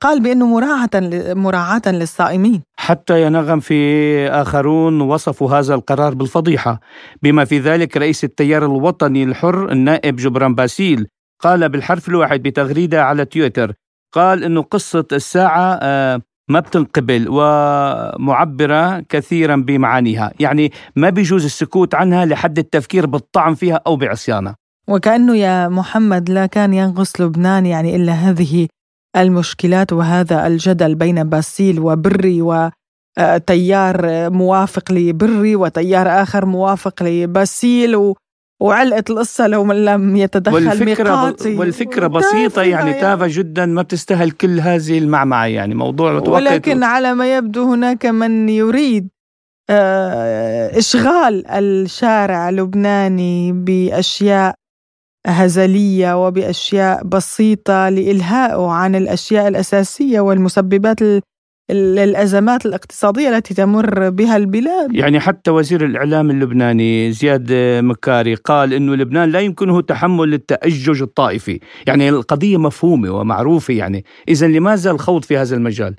قال بأنه مراعاة مراعاة للصائمين. حتى ينغم في آخرون وصفوا هذا القرار بالفضيحة. بما في ذلك رئيس التيار الوطني الحر النائب جبران باسيل قال بالحرف الواحد بتغريدة على تويتر. قال إنه قصة الساعة آه، ما بتنقبل ومعبرة كثيرا بمعانيها. يعني ما بيجوز السكوت عنها لحد التفكير بالطعن فيها أو بعصيانها وكأنه يا محمد لا كان ينقص لبنان يعني إلا هذه المشكلات وهذا الجدل بين باسيل وبري وتيار موافق لبري وتيار آخر موافق لباسيل وعلقة القصة لو من لم يتدخل والفكرة ميقاتي. والفكرة بسيطة يعني, يعني تافهة جدا ما بتستاهل كل هذه المعمعة يعني موضوع ولكن على ما يبدو هناك من يريد آه، إشغال الشارع اللبناني بأشياء هزلية وبأشياء بسيطة لإلهائه عن الأشياء الأساسية والمسببات الأزمات الاقتصادية التي تمر بها البلاد. يعني حتى وزير الإعلام اللبناني زياد مكاري قال أنه لبنان لا يمكنه تحمل التأجج الطائفي. يعني القضية مفهومة ومعروفة يعني. إذا لماذا الخوض في هذا المجال؟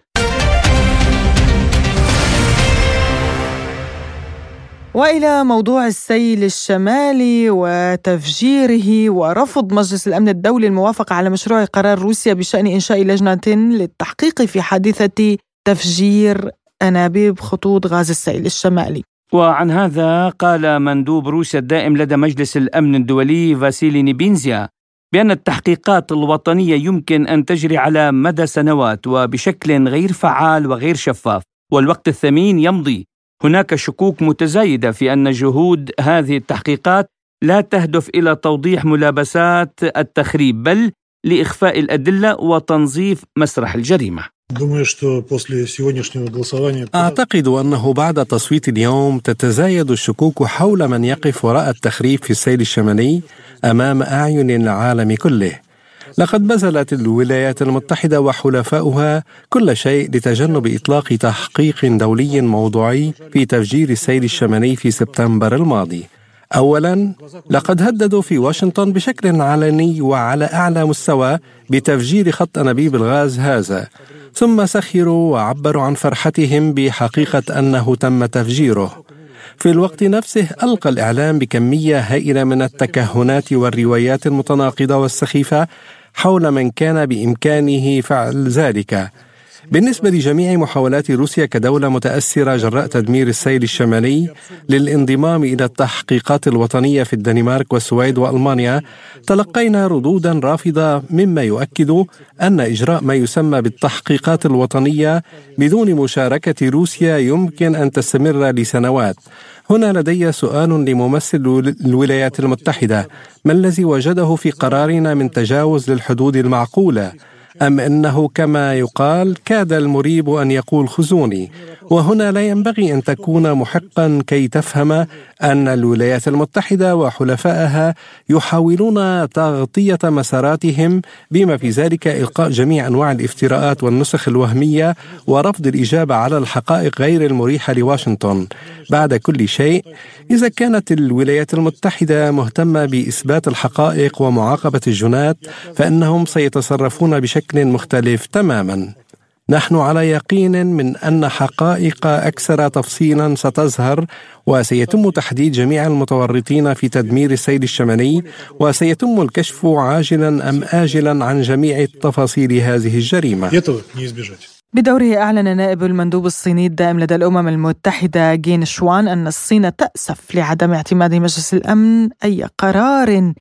وإلى موضوع السيل الشمالي وتفجيره ورفض مجلس الأمن الدولي الموافقة على مشروع قرار روسيا بشأن إنشاء لجنة للتحقيق في حادثة تفجير أنابيب خطوط غاز السيل الشمالي. وعن هذا قال مندوب روسيا الدائم لدى مجلس الأمن الدولي فاسيلي نيبينزيا بأن التحقيقات الوطنية يمكن أن تجري على مدى سنوات وبشكل غير فعال وغير شفاف والوقت الثمين يمضي هناك شكوك متزايدة في أن جهود هذه التحقيقات لا تهدف إلى توضيح ملابسات التخريب بل لإخفاء الأدلة وتنظيف مسرح الجريمة. أعتقد أنه بعد تصويت اليوم تتزايد الشكوك حول من يقف وراء التخريب في السيل الشمالي أمام أعين العالم كله لقد بذلت الولايات المتحدة وحلفاؤها كل شيء لتجنب إطلاق تحقيق دولي موضوعي في تفجير السيل الشمالي في سبتمبر الماضي. اولا لقد هددوا في واشنطن بشكل علني وعلى أعلى مستوى بتفجير خط أنابيب الغاز هذا ثم سخروا وعبروا عن فرحتهم بحقيقة أنه تم تفجيره في الوقت نفسه ألقى الإعلام بكمية هائلة من التكهنات والروايات المتناقضة والسخيفة حول من كان بإمكانه فعل ذلك. بالنسبة لجميع محاولات روسيا كدولة متأثرة جراء تدمير السيل الشمالي للانضمام إلى التحقيقات الوطنية في الدنمارك والسويد وألمانيا تلقينا ردودا رافضة مما يؤكد أن إجراء ما يسمى بالتحقيقات الوطنية بدون مشاركة روسيا يمكن أن تستمر لسنوات. هنا لدي سؤال لممثل الولايات المتحدة ما الذي وجده في قرارنا من تجاوز للحدود المعقولة؟ أم أنه كما يقال كاد المريب أن يقول خذوني وهنا لا ينبغي أن تكون محقا كي تفهم أن الولايات المتحدة وحلفائها يحاولون تغطية مساراتهم بما في ذلك إلقاء جميع أنواع الافتراءات والنسخ الوهمية ورفض الإجابة على الحقائق غير المريحة لواشنطن. بعد كل شيء إذا كانت الولايات المتحدة مهتمة بإثبات الحقائق ومعاقبة الجنات فإنهم سيتصرفون بشكل مختلف تماما. نحن على يقين من أن حقائق أكثر تفصيلا ستظهر وسيتم تحديد جميع المتورطين في تدمير السيل الشمالي وسيتم الكشف عاجلا أم اجلا عن جميع تفاصيل هذه الجريمة. بدوره أعلن نائب المندوب الصيني الدائم لدى الأمم المتحدة جين شوان أن الصين تأسف لعدم اعتماد مجلس الأمن أي قرار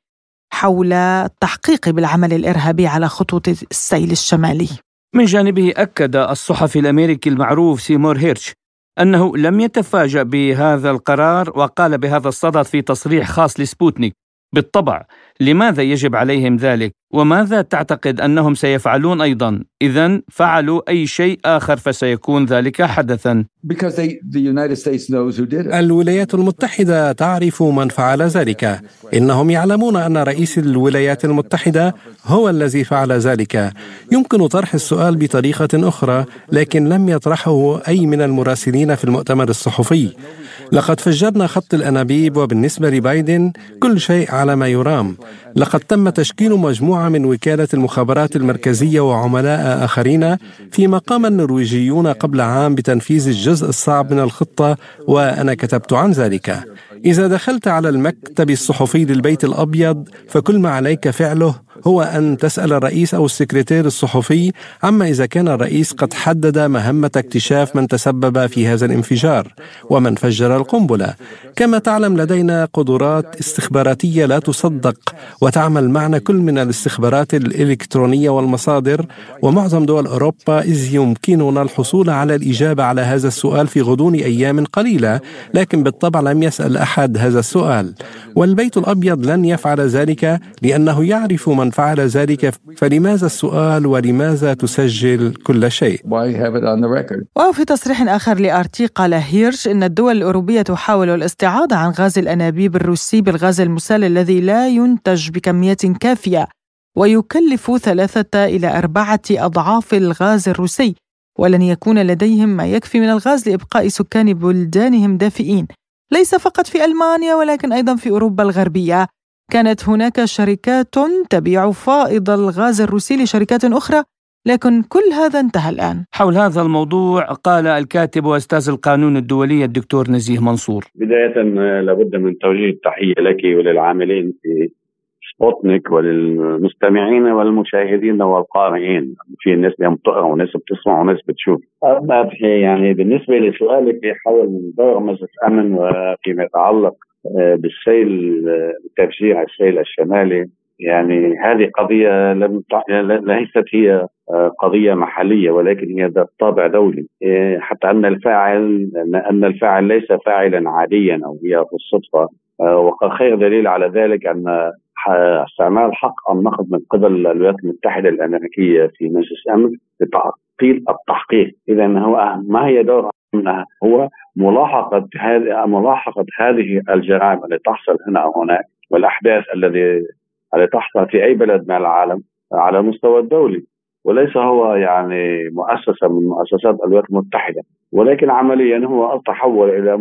حول التحقيق بالعمل الإرهابي على خطوط السيل الشمالي. من جانبه أكد الصحفي الأمريكي المعروف سيمور هيرش أنه لم يتفاجأ بهذا القرار وقال بهذا الصدد في تصريح خاص لسبوتنيك بالطبع لماذا يجب عليهم ذلك؟ وماذا تعتقد أنهم سيفعلون أيضا؟ اذا فعلوا أي شيء آخر فسيكون ذلك حدثا. الولايات المتحدة تعرف من فعل ذلك. إنهم يعلمون أن رئيس الولايات المتحدة هو الذي فعل ذلك. يمكن طرح السؤال بطريقة أخرى لكن لم يطرحه أي من المراسلين في المؤتمر الصحفي. لقد فجرنا خط الأنابيب وبالنسبة لبايدن كل شيء على ما يرام. لقد تم تشكيل مجموعة من وكالة المخابرات المركزية وعملاء آخرين فيما قام النرويجيون قبل عام بتنفيذ الجزء الصعب من الخطة وأنا كتبت عن ذلك. إذا دخلت على المكتب الصحفي للبيت الأبيض فكل ما عليك فعله هو أن تسأل الرئيس أو السكرتير الصحفي عما إذا كان الرئيس قد حدد مهمة اكتشاف من تسبب في هذا الانفجار ومن فجر القنبلة. كما تعلم لدينا قدرات استخباراتية لا تصدق وتعمل معنا كل من الاستخبارات الإلكترونية والمصادر ومعظم دول أوروبا إذ يمكننا الحصول على الإجابة على هذا السؤال في غضون أيام قليلة لكن بالطبع لم يسأل أحد هذا السؤال. والبيت الأبيض لن يفعل ذلك لأنه يعرف من فعل ذلك فلماذا السؤال ولماذا تسجل كل شيء؟ وفي تصريح آخر لآرتي قال هيرش إن الدول الأوروبية تحاول الاستعاضة عن غاز الأنابيب الروسي بالغاز المسال الذي لا ينتج بكميات كافية ويكلف ثلاثة إلى أربعة أضعاف الغاز الروسي ولن يكون لديهم ما يكفي من الغاز لإبقاء سكان بلدانهم دافئين. ليس فقط في ألمانيا ولكن أيضا في أوروبا الغربية. كانت هناك شركات تبيع فائض الغاز الروسي لشركات أخرى لكن كل هذا انتهى الآن. حول هذا الموضوع قال الكاتب وأستاذ القانون الدولي الدكتور نزيه منصور. بداية لابد من توجيه التحية لك وللعاملين في سبوتنيك وللمستمعين والمشاهدين والقارئين. في ناس بتقرأ وناس بتسمع وناس بتشوف. اما يعني بالنسبة لسؤالك حول دور مجلس أمن وفيما يتعلق بالسيل تفجير السيل الشمالي. يعني هذه قضية لم ليست هي آه، قضية محلية ولكن هي ذات طابع دولي. آه، حتى أن الفاعل أن الفاعل ليس فاعلا عاديا أو هي في الصدفة. وخير دليل على ذلك أن استعمال حق النقد من قبل الولايات المتحدة الأمريكية في مجلس الأمن لتعطيل التحقيق، اذا هو ما هي دور هو ملاحقة هذه ملاحقة هذه الجرائم التي تحصل هنا أو هناك والأحداث الذي التي تحصل في أي بلد من العالم على المستوى الدولي. وليس هو يعني مؤسسة من مؤسسات الولايات المتحدة ولكن عمليا هو تحول إلى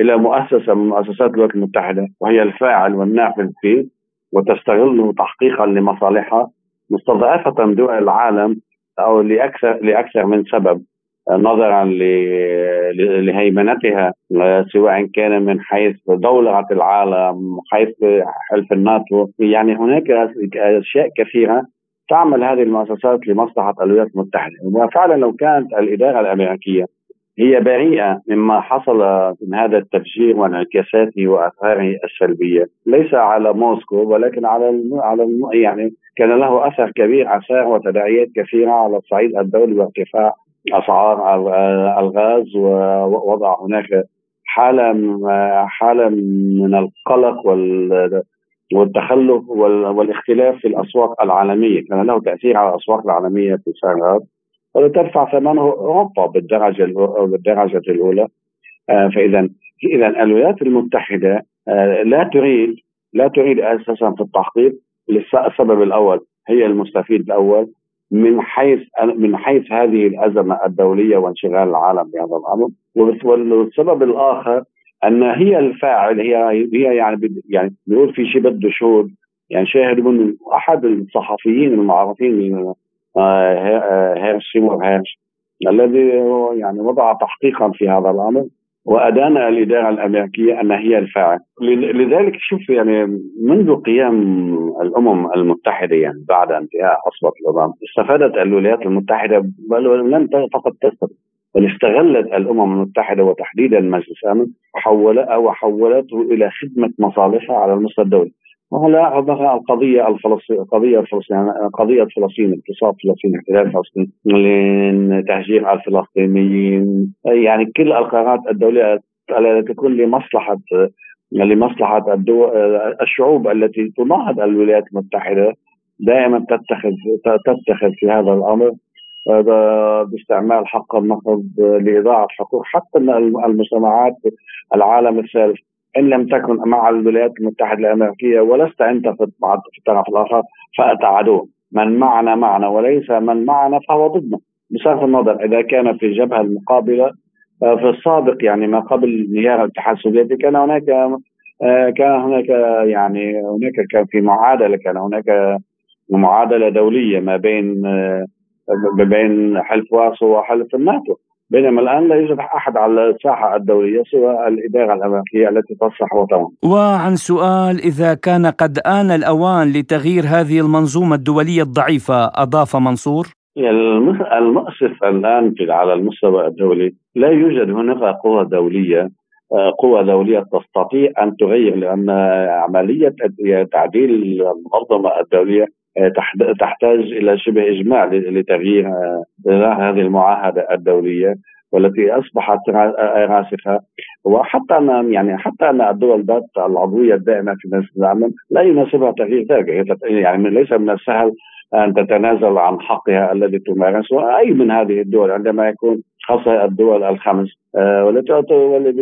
إلى مؤسسة من مؤسسات الولايات المتحدة وهي الفاعل والنافذ فيه وتستغله تحقيقا لمصالحها مستضعفة دول العالم أو لأكثر لأكثر من سبب. نظرا لهيمنتها سواء كان من حيث دولة العالم حيث حلف الناتو. يعني هناك أشياء كثيرة تعمل هذه المؤسسات لمصلحة الولايات المتحدة. وفعلا لو كانت الإدارة الأمريكية هي بريئة مما حصل من هذا التفجير وانعكاساته وآثاره السلبية. ليس على موسكو ولكن على الم... على الم... يعني كان له أثر كبير آثار وتداعيات كثيرة على الصعيد الدولي وارتفاع أسعار الغاز ووضع هناك حالة حالة من القلق وال والتخلف والاختلاف في الأسواق العالمية. كان له تأثير على الأسواق العالمية في سعر الغاز وتدفع ثمنه أوروبا بالدرجة بالدرجة الأولى. آه، فإذا إذا الولايات المتحدة آه، لا تريد لا تريد أساسا في التحقيق للسبب الأول هي المستفيد الأول. من حيث من حيث هذه الأزمة الدولية وانشغال العالم بهذا الأمر والسبب الآخر أن هي الفاعل هي هي يعني يعني بيقول في شيء بده شهود يعني شاهد من أحد الصحفيين المعروفين هيرش سيمور هيرش الذي يعني وضع تحقيقا في هذا الأمر. وأدان الإدارة الأمريكية أن هي الفاعل لذلك شوف يعني منذ قيام الأمم المتحدة يعني بعد انتهاء حصبة الأمم استفادت الولايات المتحدة بل لم فقط تستفد بل استغلت الأمم المتحدة وتحديدا مجلس الأمن وحول أو حولته إلى خدمة مصالحها على المستوى الدولي. وهلا القضية الفلسطينيه القضية الفلسطينية قضية فلسطين اقتصاد فلسطين احتلال فلسطين تهجير الفلسطينيين يعني كل القرارات الدولية تكون لمصلحة لمصلحة الدول الشعوب التي تناهض الولايات المتحدة دائما تتخذ تتخذ في هذا الأمر باستعمال حق النقد لإضاعة حقوق حتى المجتمعات العالم الثالث. إن لم تكن مع الولايات المتحدة الأمريكية ولست أنت في الطرف الآخر فانت عدو من معنا معنا وليس من معنا فهو ضدنا. بصرف النظر إذا كان في الجبهة المقابلة آه، في السابق يعني ما قبل انهيار الاتحاد السوفيتي كان هناك آه، كان هناك يعني هناك كان في معادلة كان هناك معادلة دولية ما بين آه، ما بين حلف وارسو وحلف الناتو. بينما الآن لا يوجد أحد على الساحة الدولية سوى الإدارة الأمريكية التي تصلح وطن. وعن سؤال إذا كان قد آن الأوان لتغيير هذه المنظومة الدولية الضعيفة أضاف منصور؟ المؤسف الآن في على المستوى الدولي لا يوجد هناك قوى دولية قوى دولية تستطيع أن تغير لأن عملية تعديل المنظمة الدولية تحتاج إلى شبه إجماع لتغيير هذه المعاهدة الدولية والتي أصبحت راسخة. وحتى ان يعني حتى أن الدول ذات العضوية الدائمة في مجلس الامن لا يناسبها تغيير ذلك. يعني ليس من السهل أن تتنازل عن حقها الذي تمارسه. أي من هذه الدول عندما يكون خاصة الدول الخمس. آه، والتي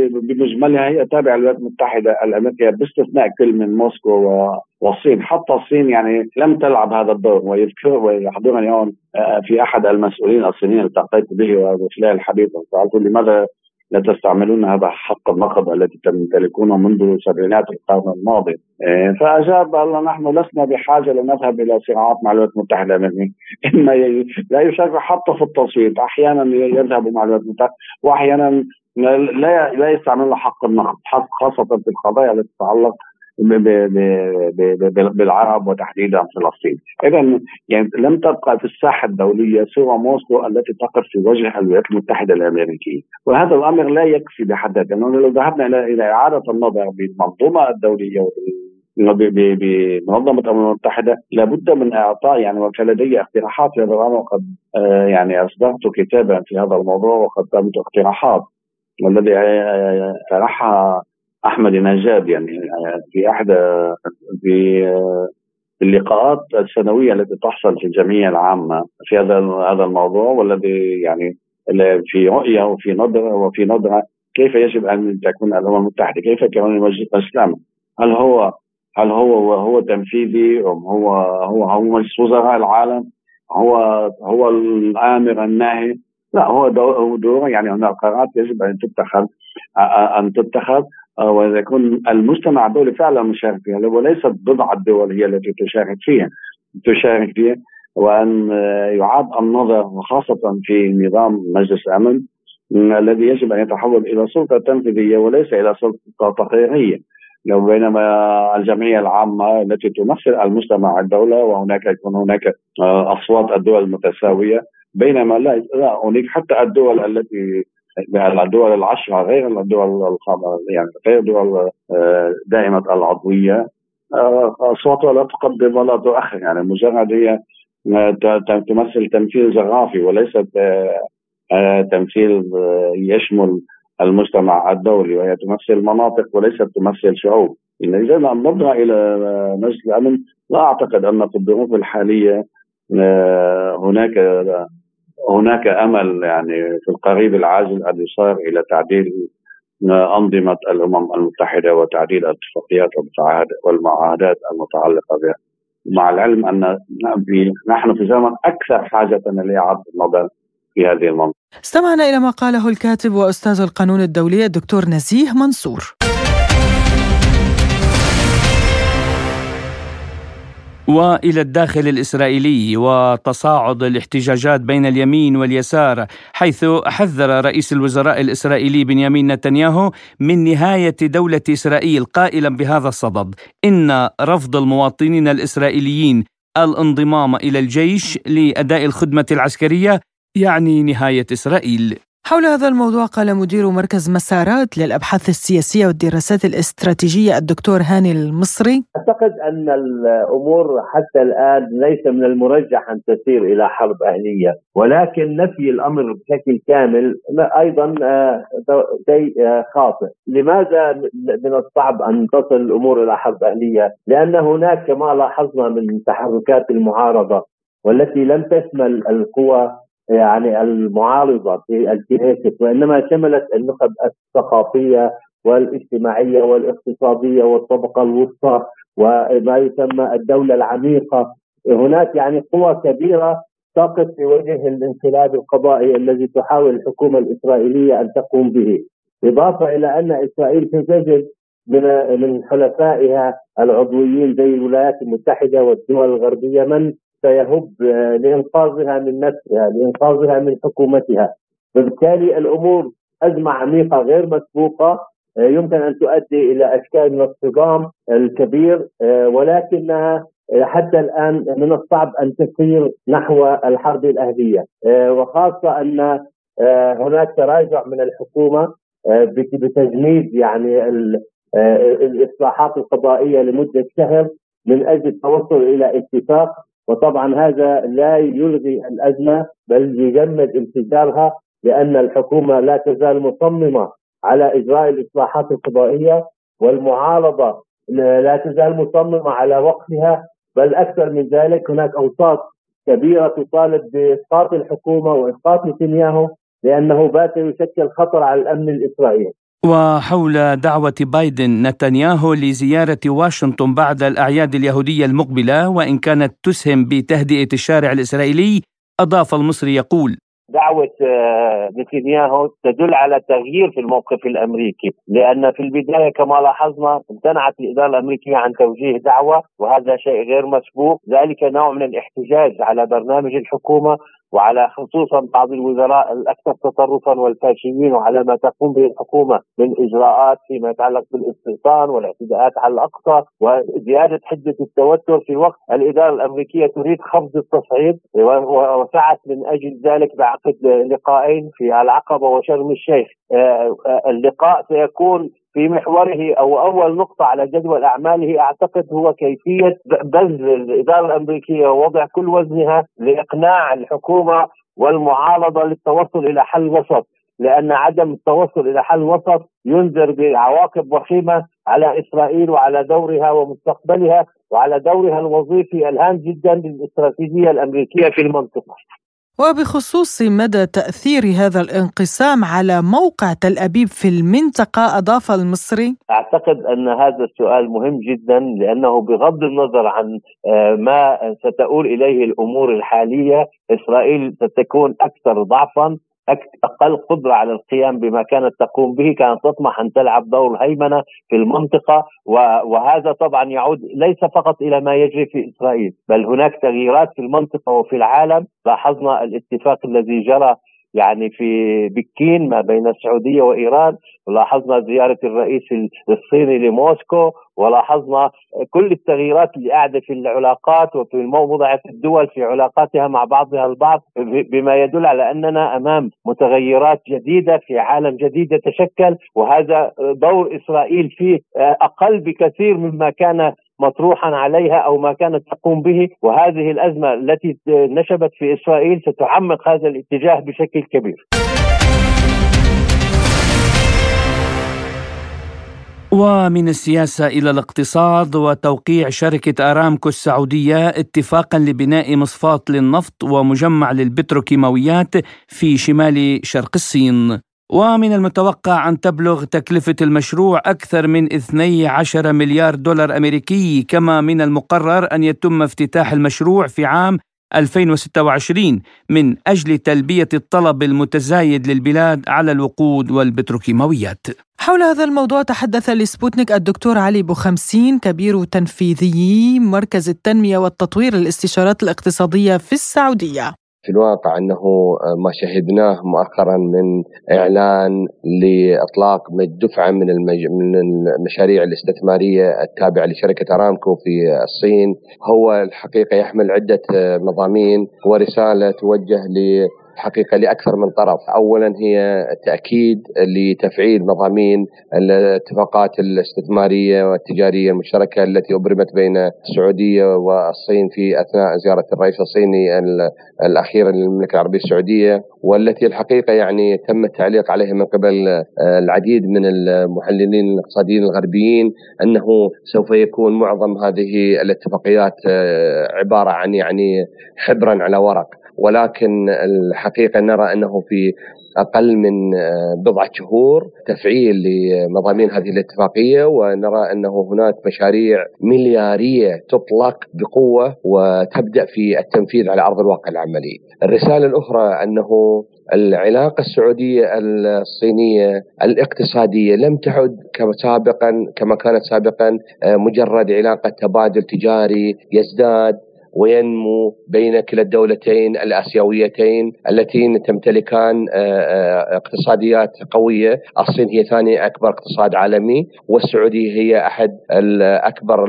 بمجملها هي تابعة للولايات المتحدة الأمريكية باستثناء كل من موسكو والصين. حتى الصين يعني لم تلعب هذا الدور ويذكر ويحضرني هون آه، في أحد المسؤولين الصينيين التقيت به وخلال الحديث سالته لماذا لا تستعملون هذا حق النقد الذي تمتلكونه منذ سبعينات القرن الماضي. إيه، فأجاب قال نحن لسنا بحاجة لنذهب إلى صراعات مع الولايات المتحده الامريكيه اما لا يشارك حتى في التصويت أحيانا يذهبوا مع الولايات المتحده وأحيانا لا لا يستعملون حق النقد خاصة في القضايا التي تتعلق بالعرب وتحديدا فلسطين. اذا يعني لم تبقى في الساحة الدولية سوى موسكو التي تقف في وجه الولايات المتحدة الأمريكية. وهذا الأمر لا يكفي بحد ذاته لأنه لو ذهبنا إلى إلى إعادة النظر بالمنظومة الدولية بمنظمة الأمم المتحدة لابد من إعطاء يعني وكان لدي اقتراحات. في هذا الأمر وقد آه، يعني أصدرت كتابا في هذا الموضوع وقدمت اقتراحات والذي آه، طرحها أحمد نجاد يعني في احدى في اللقاءات السنوية التي تحصل في الجمعية العامة في هذا هذا الموضوع والذي يعني في رؤية وفي نظره وفي نظره كيف يجب أن تكون الأمم المتحدة؟ كيف يكون مجلس الاسلام؟ هل هو هل هو هو تنفيذي أم هو هو هو مجلس وزراء العالم؟ هو هو الآمر الناهي؟ لا هو دور يعني هناك قرارات يجب أن تتخذ أن تتخذ آه، وإذا يكون المجتمع الدولي فعلا مشارك فيها وليست بضع الدول هي التي تشارك فيها تشارك فيها وأن آه، يعاد النظر وخاصة في نظام مجلس الأمن الذي يجب أن يتحول إلى سلطة تنفيذية وليس إلى سلطة تقريرية. لو بينما الجمعية العامة التي تمثل المجتمع الدولة وهناك يكون هناك آه، أصوات الدول المتساوية بينما لا, لا هناك حتى الدول التي الدول العشرة غير الدول يعني غير الدول آه، دائمة العضوية. آه، أصواتها لا تقدم ولا تؤخر يعني مجرد هي آه، تمثل تمثيل جغرافي وليست تمثيل يشمل المجتمع الدولي وهي تمثل مناطق وليست تمثل شعوب. إذا نظرة إلى مجلس الأمن لا أعتقد أن في الظروف الحالية هناك هناك أمل يعني في القريب العاجل أن يصار إلى تعديل أنظمة الأمم المتحدة وتعديل الاتفاقيات والمعاهدات المتعلقة بها. مع العلم أن نحن في زمن أكثر حاجة لاعاده النظر في هذه المنظومه. استمعنا إلى ما قاله الكاتب وأستاذ القانون الدولي الدكتور نزيه منصور. وإلى الداخل الإسرائيلي وتصاعد الاحتجاجات بين اليمين واليسار حيث حذر رئيس الوزراء الإسرائيلي بنيامين نتنياهو من نهاية دولة إسرائيل قائلا بهذا الصدد إن رفض المواطنين الإسرائيليين الانضمام إلى الجيش لأداء الخدمة العسكرية يعني نهاية إسرائيل. حول هذا الموضوع قال مدير مركز مسارات للأبحاث السياسية والدراسات الاستراتيجية الدكتور هاني المصري. أعتقد أن الأمور حتى الآن ليس من المرجح أن تسير إلى حرب أهلية ولكن نفي الأمر بشكل كامل أيضا آه، شيء آه، خاطئ. لماذا من الصعب أن تصل الأمور إلى حرب أهلية؟ لأن هناك كما لاحظنا من تحركات المعارضة والتي لم تشمل القوى يعني المعارضة في الكنيست وإنما شملت النخب الثقافية والاجتماعية والاقتصادية والطبقة الوسطى وما يسمى الدولة العميقة. هناك يعني قوى كبيرة تقف في وجه الانقلاب القضائي الذي تحاول الحكومة الإسرائيلية أن تقوم به. إضافة إلى أن إسرائيل تجد من من حلفائها العضويين زي الولايات المتحدة والدول الغربية من سيهب لإنقاذها من نفسها لإنقاذها من حكومتها. فبالتالي الأمور أزمة عميقة غير مسبوقة يمكن أن تؤدي إلى أشكال من الصدام الكبير ولكنها حتى الآن من الصعب أن تسير نحو الحرب الأهلية. وخاصة أن هناك تراجع من الحكومة بتجميد يعني الإصلاحات القضائية لمدة شهر من أجل التوصل إلى اتفاق وطبعا هذا لا يلغي الأزمة بل يجمد انفجارها لأن الحكومة لا تزال مصممة على إجراء الإصلاحات القضائيه والمعارضة لا تزال مصممة على وقفها بل أكثر من ذلك هناك أوساط كبيرة تطالب بإسقاط الحكومة وإسقاط نتنياهو لأنه بات يشكل خطر على الأمن الإسرائيلي. وحول دعوة بايدن نتنياهو لزيارة واشنطن بعد الأعياد اليهودية المقبلة وإن كانت تسهم بتهدئة الشارع الإسرائيلي أضاف المصري يقول دعوة آه، نتنياهو تدل على تغيير في الموقف الأمريكي لأن في البداية كما لاحظنا امتنعت الإدارة الأمريكية عن توجيه دعوة وهذا شيء غير مسبوق ذلك نوع من الاحتجاج على برنامج الحكومة وعلى خصوصا بعض الوزراء الأكثر تطرفا والفاشيين وعلى ما تقوم به الحكومة من إجراءات فيما يتعلق بالاستيطان والاعتداءات على الأقصى وزيادة حدة التوتر في وقت. الإدارة الأمريكية تريد خفض التصعيد وسعت من أجل ذلك بعقد لقاءين في العقبة وشرم الشيخ. آه، آه، اللقاء سيكون في محوره أو أول نقطة على جدول أعماله أعتقد هو كيفية بذل الإدارة الأمريكية ووضع كل وزنها لإقناع الحكومة والمعارضة للتوصل إلى حل وسط لأن عدم التوصل إلى حل وسط ينذر بعواقب وخيمة على إسرائيل وعلى دورها ومستقبلها وعلى دورها الوظيفي الهام جدا للاستراتيجية الأمريكية في المنطقة. وبخصوص مدى تأثير هذا الانقسام على موقع تل أبيب في المنطقة أضاف المصري. أعتقد أن هذا السؤال مهم جدا لأنه بغض النظر عن آه، ما ستؤول إليه الأمور الحالية إسرائيل ستكون أكثر ضعفا. أقل قدرة على القيام بما كانت تقوم به كانت تطمح أن تلعب دور الهيمنة في المنطقة وهذا طبعا يعود ليس فقط إلى ما يجري في إسرائيل بل هناك تغييرات في المنطقة وفي العالم. لاحظنا الاتفاق الذي جرى يعني في بكين ما بين السعودية وإيران ولاحظنا زيارة الرئيس الصيني لموسكو ولاحظنا كل التغييرات اللي قاعدة في العلاقات وفي وضعت الدول في علاقاتها مع بعضها البعض بما يدل على أننا أمام متغيرات جديدة في عالم جديد يتشكل وهذا دور إسرائيل فيه أقل بكثير مما كان مطروحا عليها أو ما كانت تقوم به وهذه الأزمة التي نشبت في إسرائيل ستعمق هذا الاتجاه بشكل كبير. ومن السياسة إلى الاقتصاد وتوقيع شركة أرامكو السعودية اتفاقا لبناء مصفاة للنفط ومجمع للبتروكيماويات في شمال شرق الصين ومن المتوقع أن تبلغ تكلفة المشروع أكثر من 12 مليار دولار أمريكي كما من المقرر أن يتم افتتاح المشروع في عام 2026 من أجل تلبية الطلب المتزايد للبلاد على الوقود والبتروكيماويات. حول هذا الموضوع تحدث لسبوتنيك الدكتور علي بوخمسين كبير تنفيذي مركز التنمية والتطوير الاستشارات الاقتصادية في السعودية. في الواقع أنه ما شهدناه مؤخرا من إعلان لإطلاق دفعة من من المشاريع الاستثمارية التابعة لشركة أرامكو في الصين. هو الحقيقة يحمل عدة مضامين ورسالة توجه حقيقة لأكثر من طرف. أولا هي تأكيد لتفعيل مضامين الاتفاقات الاستثمارية والتجارية المشتركة التي أبرمت بين السعودية والصين في أثناء زيارة الرئيس الصيني الأخيرة للمملكة العربية السعودية والتي الحقيقة يعني تم التعليق عليها من قبل العديد من المحللين الاقتصاديين الغربيين أنه سوف يكون معظم هذه الاتفاقيات عبارة عن يعني حبرا على ورق. ولكن الحقيقة نرى أنه في أقل من آه، بضعة شهور تفعيل لمضامين هذه الاتفاقية ونرى أنه هناك مشاريع مليارية تطلق بقوة وتبدأ في التنفيذ على أرض الواقع العملي. الرسالة الأخرى أنه العلاقة السعودية الصينية الاقتصادية لم تعد كما سابقا كما كانت سابقا آه، مجرد علاقة تبادل تجاري يزداد وينمو بين كلا الدولتين الآسيويتين اللتين تمتلكان آه، آه، اقتصاديات قوية، الصين هي ثاني أكبر اقتصاد عالمي والسعودية هي أحد الأكبر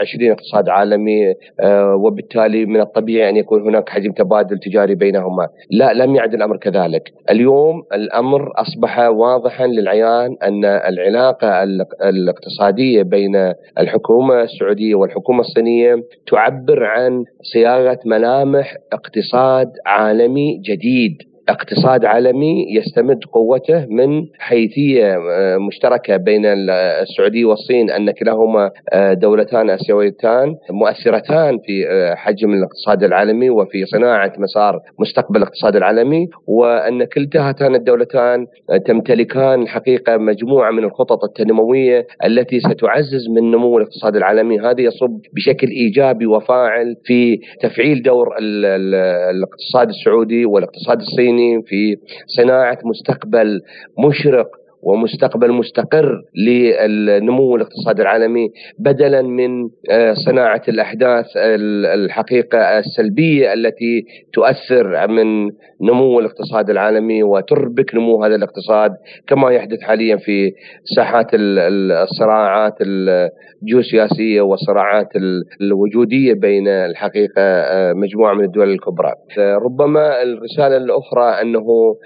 20 اقتصاد عالمي آه، وبالتالي من الطبيعي أن يكون هناك حجم تبادل تجاري بينهما، لا لم يعد الأمر كذلك، اليوم الأمر أصبح واضحا للعيان أن العلاقة الاقتصادية بين الحكومة السعودية والحكومة الصينية تعبر عن صياغة ملامح اقتصاد عالمي جديد. اقتصاد عالمي يستمد قوته من حيثية آه، مشتركة بين السعودية والصين أن كلاهما آه، دولتان آسيويتان مؤثرتان في آه، حجم الاقتصاد العالمي وفي صناعة مسار مستقبل الاقتصاد العالمي وأن كلتا هاتان الدولتان تمتلكان الحقيقة مجموعة من الخطط التنموية التي ستعزز من نمو الاقتصاد العالمي. هذا يصب بشكل إيجابي وفاعل في تفعيل دور الاقتصاد السعودي والاقتصاد الصيني الصيني في صناعة مستقبل مشرق ومستقبل مستقر للنمو الاقتصادي العالمي بدلا من آه، صناعة الأحداث الحقيقة السلبية التي تؤثر من نمو الاقتصاد العالمي وتربك نمو هذا الاقتصاد كما يحدث حاليا في ساحات الصراعات الجيوسياسية والصراعات الوجودية بين الحقيقة آه، مجموعة من الدول الكبرى. ربما الرسالة الأخرى أنه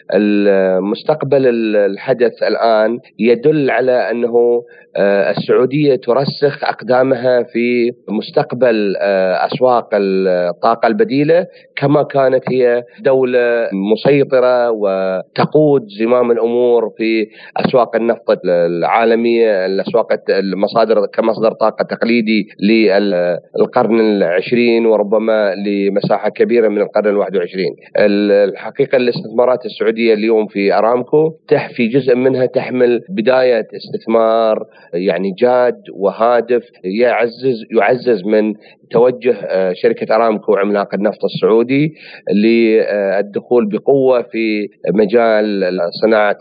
مستقبل الحدث الآن يدل على أنه آه، السعودية ترسخ أقدامها في مستقبل آه، أسواق الطاقة البديلة كما كانت هي دولة مسيطرة وتقود زمام الأمور في أسواق النفط العالمية الأسواق المصادر كمصدر طاقة تقليدي للقرن العشرين وربما لمساحة كبيرة من القرن الواحد وعشرين. الحقيقة الاستثمارات السعودية اليوم في أرامكو في جزء منها تحمل بداية استثمار يعني جاد وهادف يعزز يعزز من توجه آه، شركة أرامكو عملاق النفط السعودي للدخول بقوة في مجال صناعة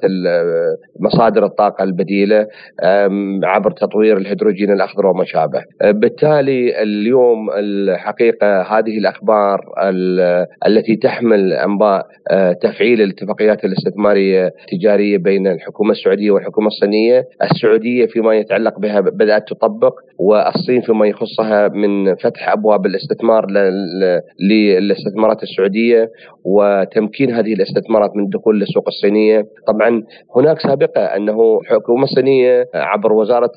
مصادر الطاقة البديلة عبر تطوير الهيدروجين الأخضر وما شابه بالتالي اليوم الحقيقة هذه الأخبار التي تحمل أنباء آه، تفعيل الاتفاقيات الاستثمارية التجارية بين الحكومة السعودية والحكومة الصينية. السعودية فيما يتعلق بها بدأت تطبق. والصين فيما يخصها من فتح أبواب الاستثمار للاستثمارات السعودية وتمكين هذه الاستثمارات من الدخول للسوق الصينية، طبعا هناك سابقة أنه الحكومة الصينية عبر وزارة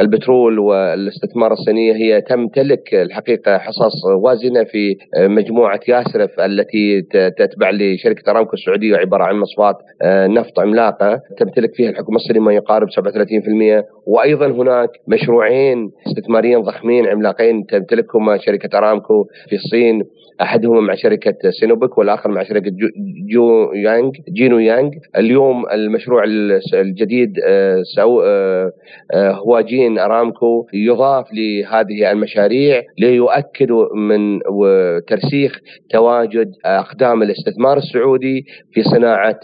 البترول والاستثمار الصينية هي تمتلك الحقيقة حصص وازنة في مجموعة ياسرف التي تتبع لشركة أرامكو السعودية عبارة عن مصفات نفط عملاقة. تمتلك فيها الحكومة الصينية ما يقارب 37% وأيضا هناك مشروعين استثماريين ضخمين عملاقين تمتلكهما شركة أرامكو في الصين. أحدهما مع شركة سينوبك والآخر مع شركة جو, جو يانج جينو يانج اليوم المشروع الجديد آه، سو آه، آه، هو جين أرامكو يضاف لهذه المشاريع ليؤكد من ترسيخ تواجد أقدام الاستثمار السعودي في صناعة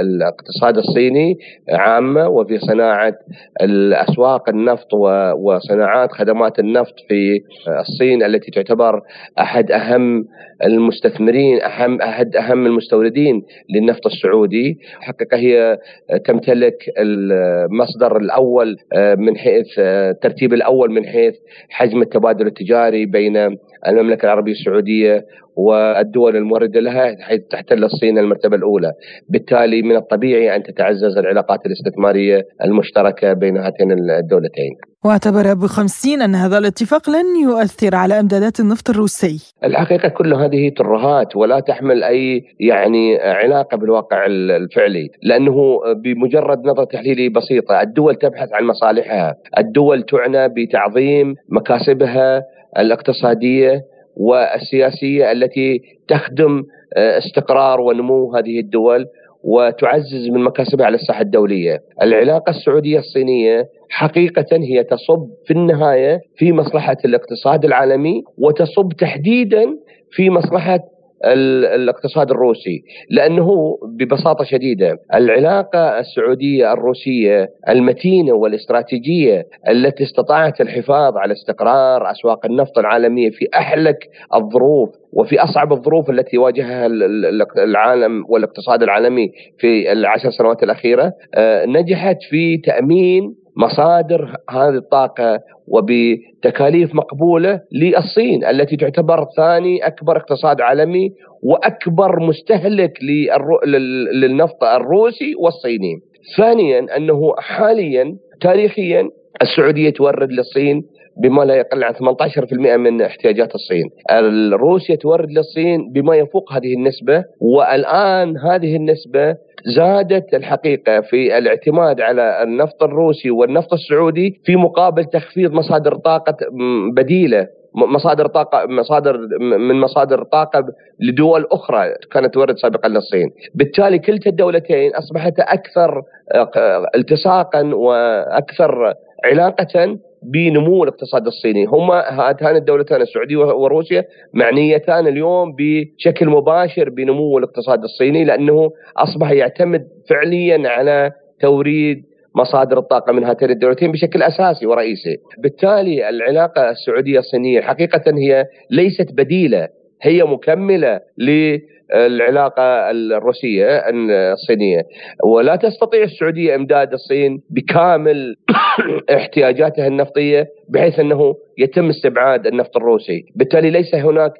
الاقتصاد الصيني عامة وفي صناعة الأسواق النفط وصناعات خدمات النفط في الصين التي تعتبر أحد أحد أهم المستثمرين اهم أحد أهم المستوردين للنفط السعودي. حقيقة هي تمتلك المصدر الأول آه، من حيث الترتيب آه، الأول من حيث حجم التبادل التجاري بين المملكة العربية السعودية والدول الموردة لها حيث تحتل الصين المرتبة الأولى. بالتالي من الطبيعي أن تتعزز العلاقات الاستثمارية المشتركة بين هاتين الدولتين. واعتبر أبو خمسين أن هذا الاتفاق لن يؤثر على إمدادات النفط الروسي. الحقيقة كل هذه ترهات ولا تحمل أي يعني علاقة بالواقع الفعلي لأنه بمجرد نظرة تحليلي بسيطة الدول تبحث عن مصالحها. الدول تعنى بتعظيم مكاسبها الاقتصادية والسياسية التي تخدم آه، استقرار ونمو هذه الدول وتعزز من مكاسبها على الساحة الدولية. العلاقة السعودية الصينية حقيقة هي تصب في النهاية في مصلحة الاقتصاد العالمي وتصب تحديدا في مصلحة الاقتصاد الروسي. لأنه ببساطة شديدة العلاقة السعودية الروسية المتينة والاستراتيجية التي استطاعت الحفاظ على استقرار أسواق النفط العالمية في أحلك الظروف وفي أصعب الظروف التي واجهها العالم والاقتصاد العالمي في العشر سنوات الأخيرة آه، نجحت في تأمين مصادر هذه الطاقة وبتكاليف مقبولة للصين التي تعتبر ثاني أكبر اقتصاد عالمي وأكبر مستهلك للنفط الروسي والصيني. ثانيا أنه حاليا تاريخيا السعودية تورد للصين بما لا يقل عن 18% من احتياجات الصين. روسيا تورد للصين بما يفوق هذه النسبة والآن هذه النسبة زادت الحقيقة في الاعتماد على النفط الروسي والنفط السعودي في مقابل تخفيض مصادر طاقة بديلة مصادر طاقة مصادر من مصادر طاقة لدول أخرى كانت تورد سابقا للصين. بالتالي كلتا الدولتين أصبحت أكثر آه، التصاقا وأكثر علاقة بنمو الاقتصاد الصيني. هما هاتان الدولتان السعودية وروسيا معنيتان اليوم بشكل مباشر بنمو الاقتصاد الصيني لأنه أصبح يعتمد فعليا على توريد مصادر الطاقة من هاتين الدولتين بشكل أساسي ورئيسي. بالتالي العلاقة السعودية الصينية حقيقة هي ليست بديلة هي مكملة العلاقة الروسية الصينية. ولا تستطيع السعودية إمداد الصين بكامل [coughs] احتياجاتها النفطية بحيث أنه يتم استبعاد النفط الروسي، بالتالي ليس هناك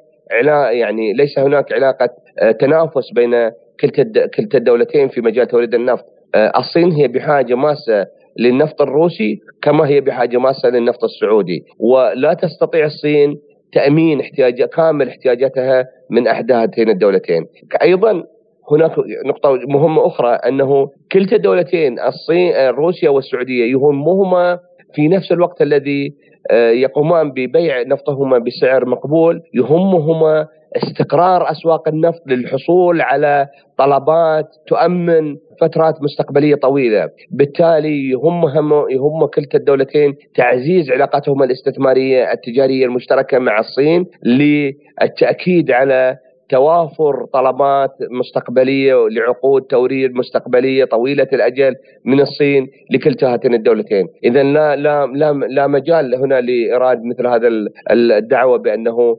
يعني ليس هناك علاقة آه، تنافس بين كلتا كلتا الدولتين في مجال توريد النفط، آه، الصين هي بحاجة ماسة للنفط الروسي كما هي بحاجة ماسة للنفط السعودي، ولا تستطيع الصين تأمين احتياج كامل احتياجاتها من احدى هاتين الدولتين. أيضا هناك نقطة مهمة أخرى أنه كلتا الدولتين الصين روسيا والسعودية يهمهما في نفس الوقت الذي يقومان ببيع نفطهما بسعر مقبول يهمهما استقرار أسواق النفط للحصول على طلبات تؤمن فترات مستقبلية طويلة، بالتالي يهمهم يهم كلتا الدولتين تعزيز علاقاتهما الاستثمارية التجارية المشتركة مع الصين للتأكيد على توافر طلبات مستقبلية لعقود توريد مستقبلية طويلة الأجل من الصين لكلتا هاتين الدولتين، اذا لا لا لا لا مجال هنا لإيراد مثل هذا الدعوة بأنه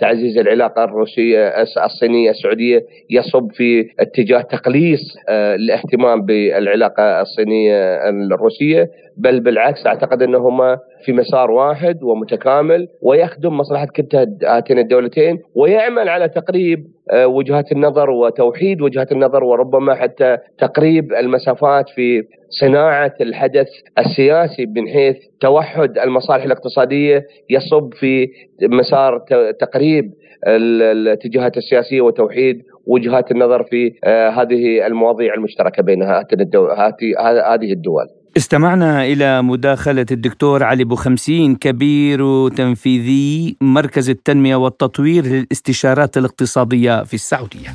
تعزيز العلاقة الروسية الصينية السعودية يصب في اتجاه تقليص آه، الاهتمام بالعلاقة الصينية الروسية. بل بالعكس أعتقد إنهما في مسار واحد ومتكامل ويخدم مصلحة كلتا هاتين الدولتين ويعمل على تقريب آه، وجهات النظر وتوحيد وجهات النظر وربما حتى تقريب المسافات في صناعة الحدث السياسي من حيث توحد المصالح الاقتصادية يصب في مسار تقريب الاتجاهات السياسية وتوحيد وجهات النظر في هذه المواضيع المشتركة بين هذه الدول. استمعنا إلى مداخلة الدكتور علي بوخمسين كبير تنفيذي مركز التنمية والتطوير للاستشارات الاقتصادية في السعودية.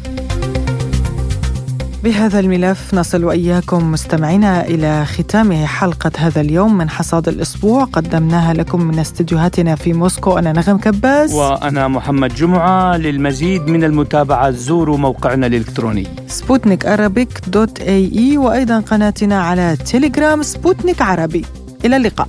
بهذا الملف نصل وإياكم مستمعينا إلى ختام حلقة هذا اليوم من حصاد الأسبوع. قدمناها لكم من استديوهاتنا في موسكو. أنا نغم كباس وأنا محمد جمعة. للمزيد من المتابعة زوروا موقعنا الإلكتروني. سبوتنيك دوت AE وأيضا قناتنا على تيليجرام سبوتنيك عربي إلى اللقاء.